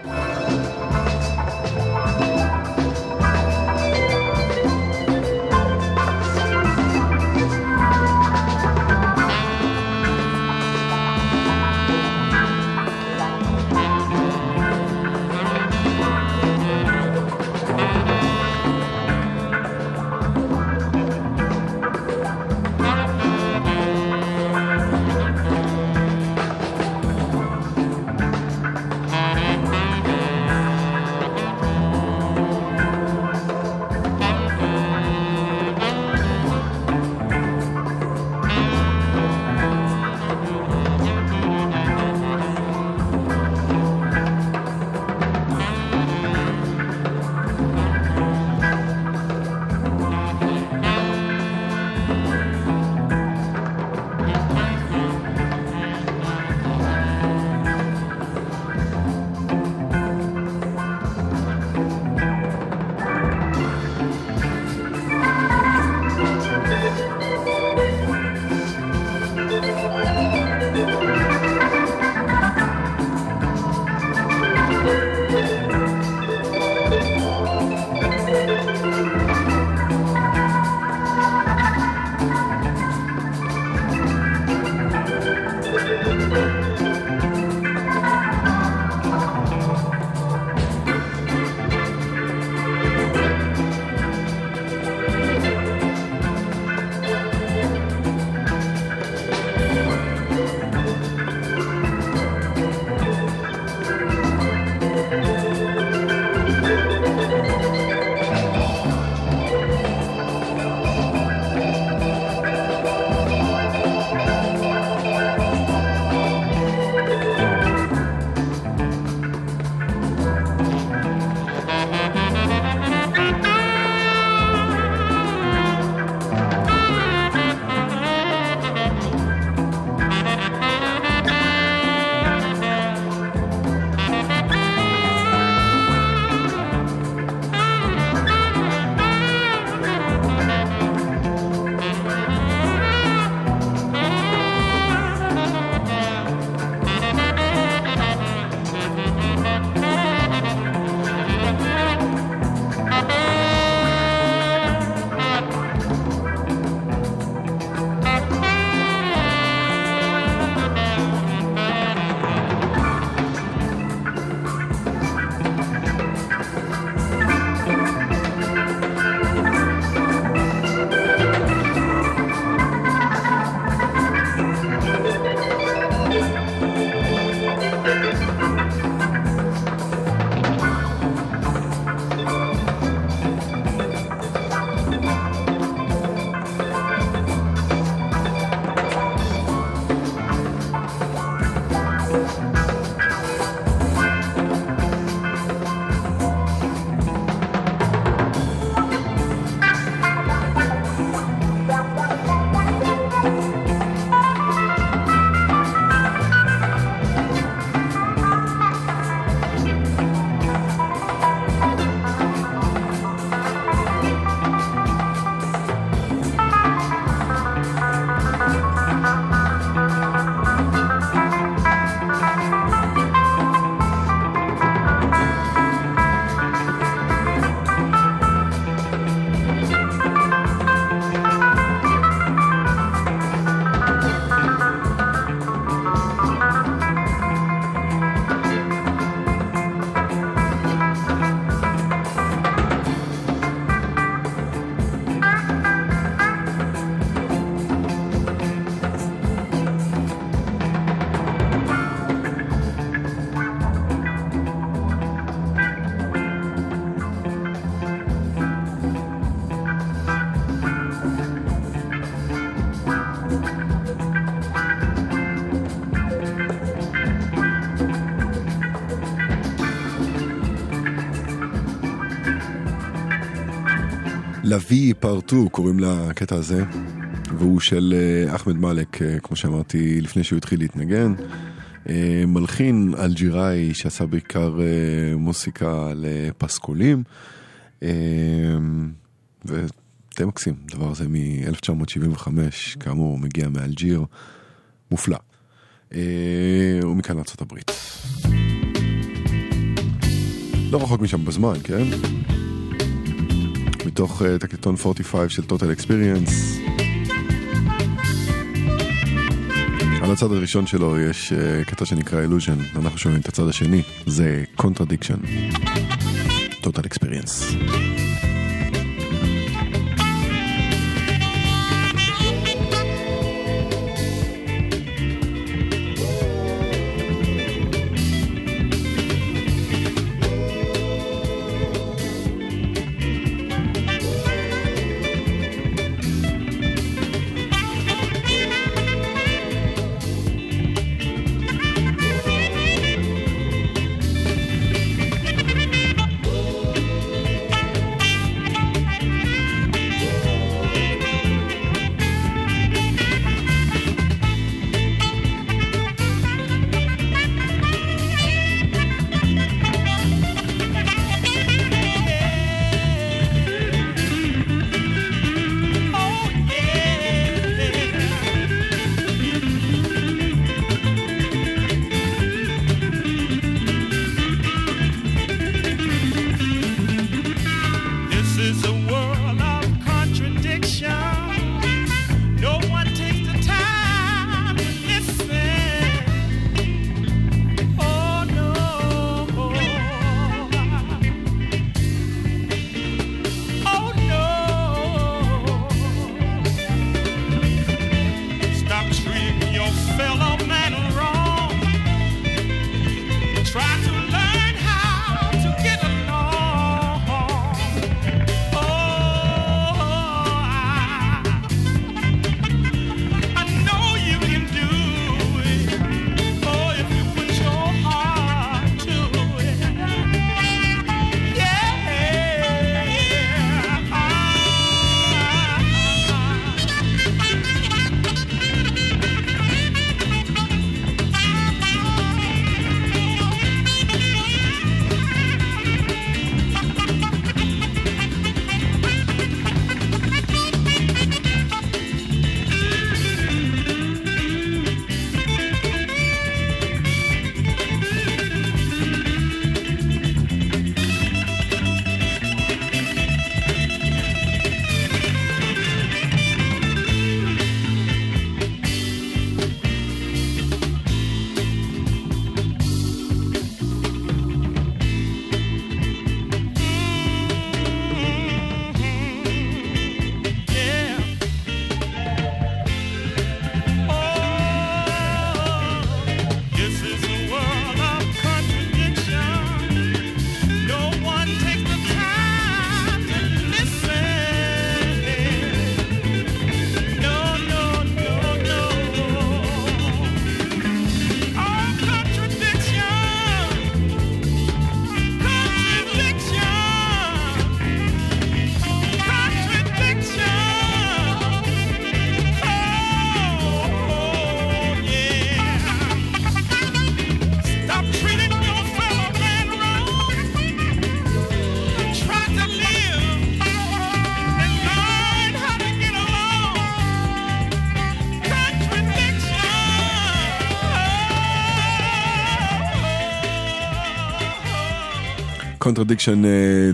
לוי פרטו קוראים לקטע הזה.
והוא של אה, אחמד מאלק, אה, כמו שאמרתי לפני שהוא התחיל להתנגן. אה, מלחין אלג'יראי שעשה בעיקר מוסיקה לפסקולים. ודי מקסים, הדבר הזה מ-1975, כאמור, מגיע מאלג'יר, מופלא. ומכאן לארצות הברית. לא רחוק משם בזמן, כן? מתוך uh, תקליטון 45 של total experience. על הצד הראשון שלו יש uh, קטע שנקרא illusion, אנחנו שומעים את הצד השני, זה contradiction. total experience.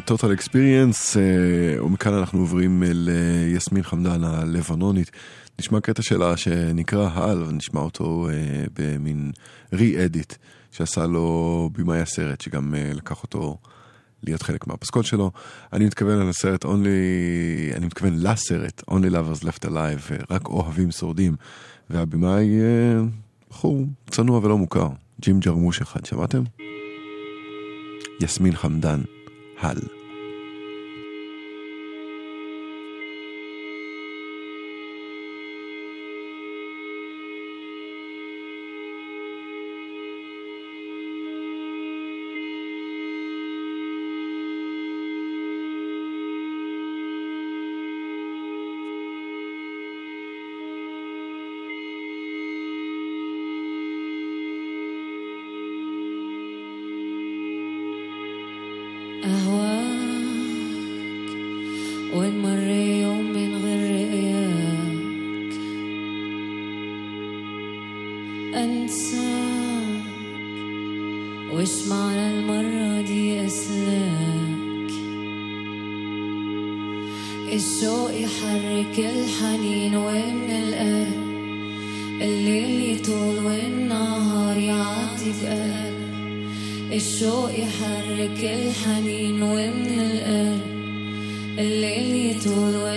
Total Experience, uh, ומכאן אנחנו עוברים ליסמין חמדן הלבנונית. נשמע קטע שלה שנקרא העל, ונשמע אותו uh, במין re-edit שעשה לו במאי הסרט, שגם uh, לקח אותו להיות חלק מהפסקול שלו. אני מתכוון על הסרט Only, אני מתכוון לסרט Only Lovers Left Alive, רק אוהבים שורדים, והבמאי uh, בחור צנוע ולא מוכר, ג'ים ג'רמוש אחד, שמעתם? יסמין חמדן, הל.
من غير رأيك أنساك المرة دي أسلاك. الشوق يحرك الحنين القلب الليل يطول والنهار يعدي بقلب الشوق يحرك الحنين ومن القلب el él
y todo.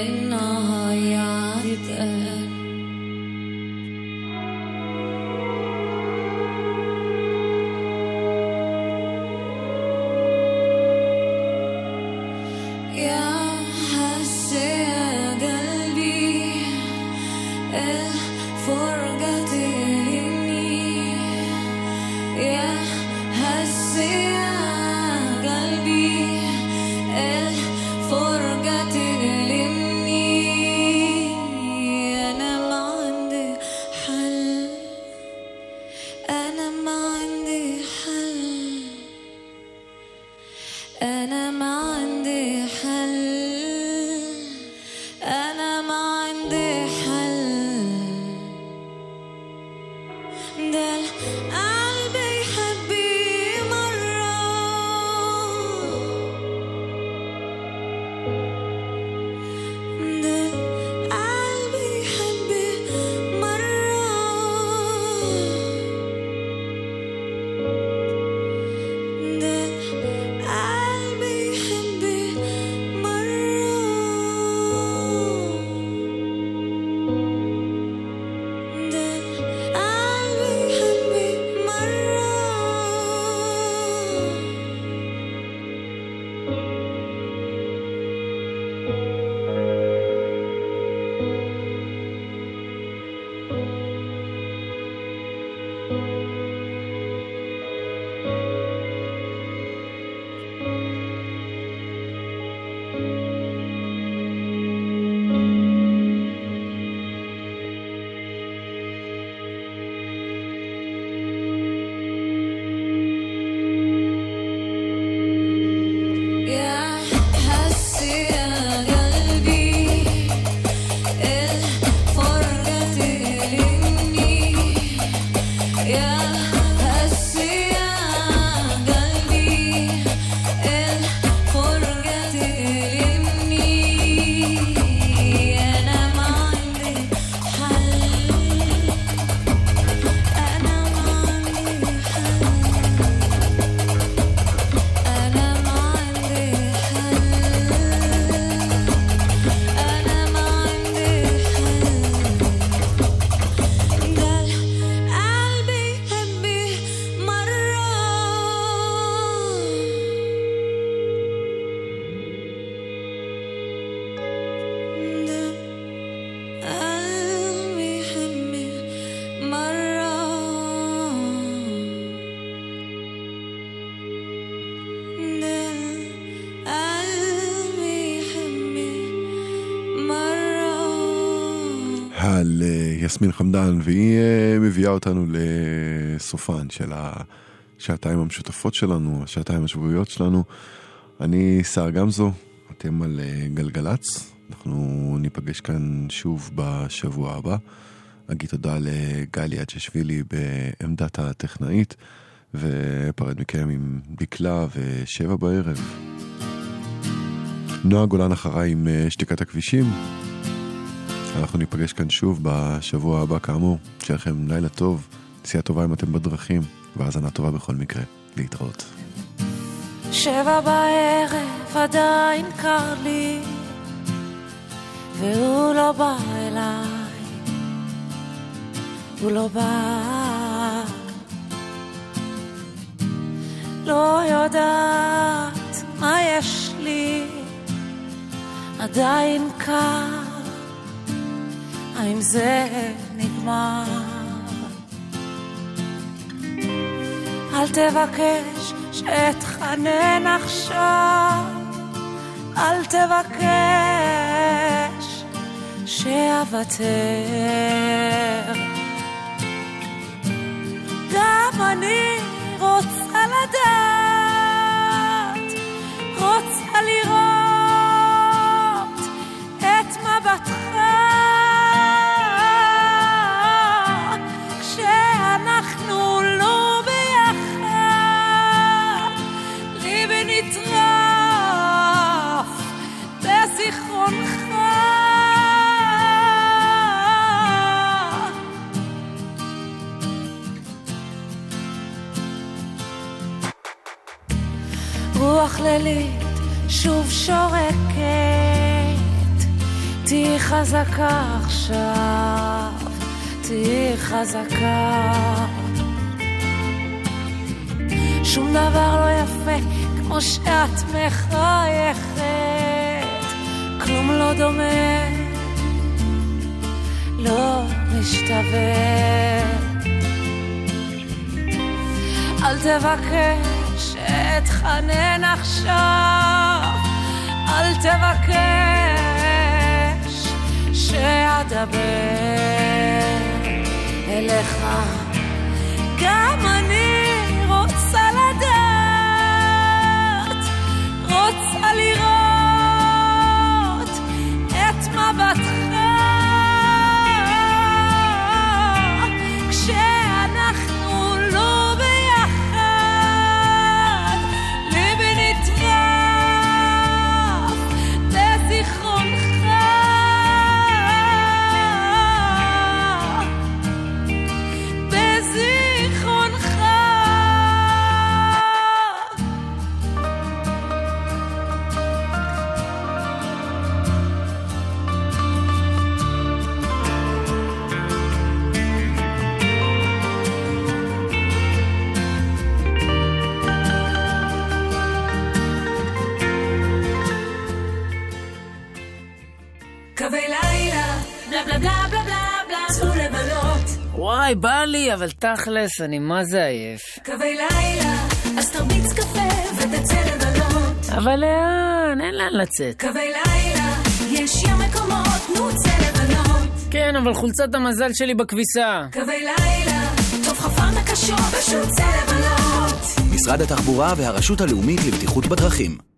יסמין חמדן, והיא אה, מביאה אותנו לסופן של השעתיים המשותפות שלנו, השעתיים השבועיות שלנו. אני סער גמזו, אתם על אה, גלגלצ, אנחנו ניפגש כאן שוב בשבוע הבא. אגיד תודה לגלי אג'שווילי בעמדת הטכנאית, ואפרד מכם עם דקלה ושבע בערב. נועה גולן אחריי עם אה, שתיקת הכבישים. אנחנו ניפגש כאן שוב בשבוע הבא כאמור. שיהיה לכם לילה טוב, נסיעה טובה אם אתם בדרכים, והאזנה טובה בכל מקרה. להתראות.
שבע בערב עדיין קר לי, והוא לא בא אליי, הוא לא בא. לא יודעת מה יש לי, עדיין קר, האם זה נגמר? אל תבקש שאתחנן עכשיו, אל תבקש שאוותר. גם אני רוצה לדעת,
כללית שוב שורקת, תהיי חזקה עכשיו, תהיי חזקה. שום דבר לא יפה כמו שאת מחייכת, כלום לא דומה, לא משתווה. אל תבקש שאתחנן עכשיו, אל תבקש שאדבר אליך. גם אני רוצה לדעת, רוצה לראות את מבטך
וואי, בא לי, אבל תכלס, אני מה זה עייף.
קווי לילה, אז תרביץ קפה ותצא לבלות.
אבל לאן? אין לאן לצאת.
קווי לילה, יש ים מקומות, נו צא לבלות.
כן, אבל חולצת המזל שלי בכביסה.
קווי לילה, טוב חפן הקשות, פשוט צא לבלות.
משרד התחבורה והרשות הלאומית לבטיחות בדרכים.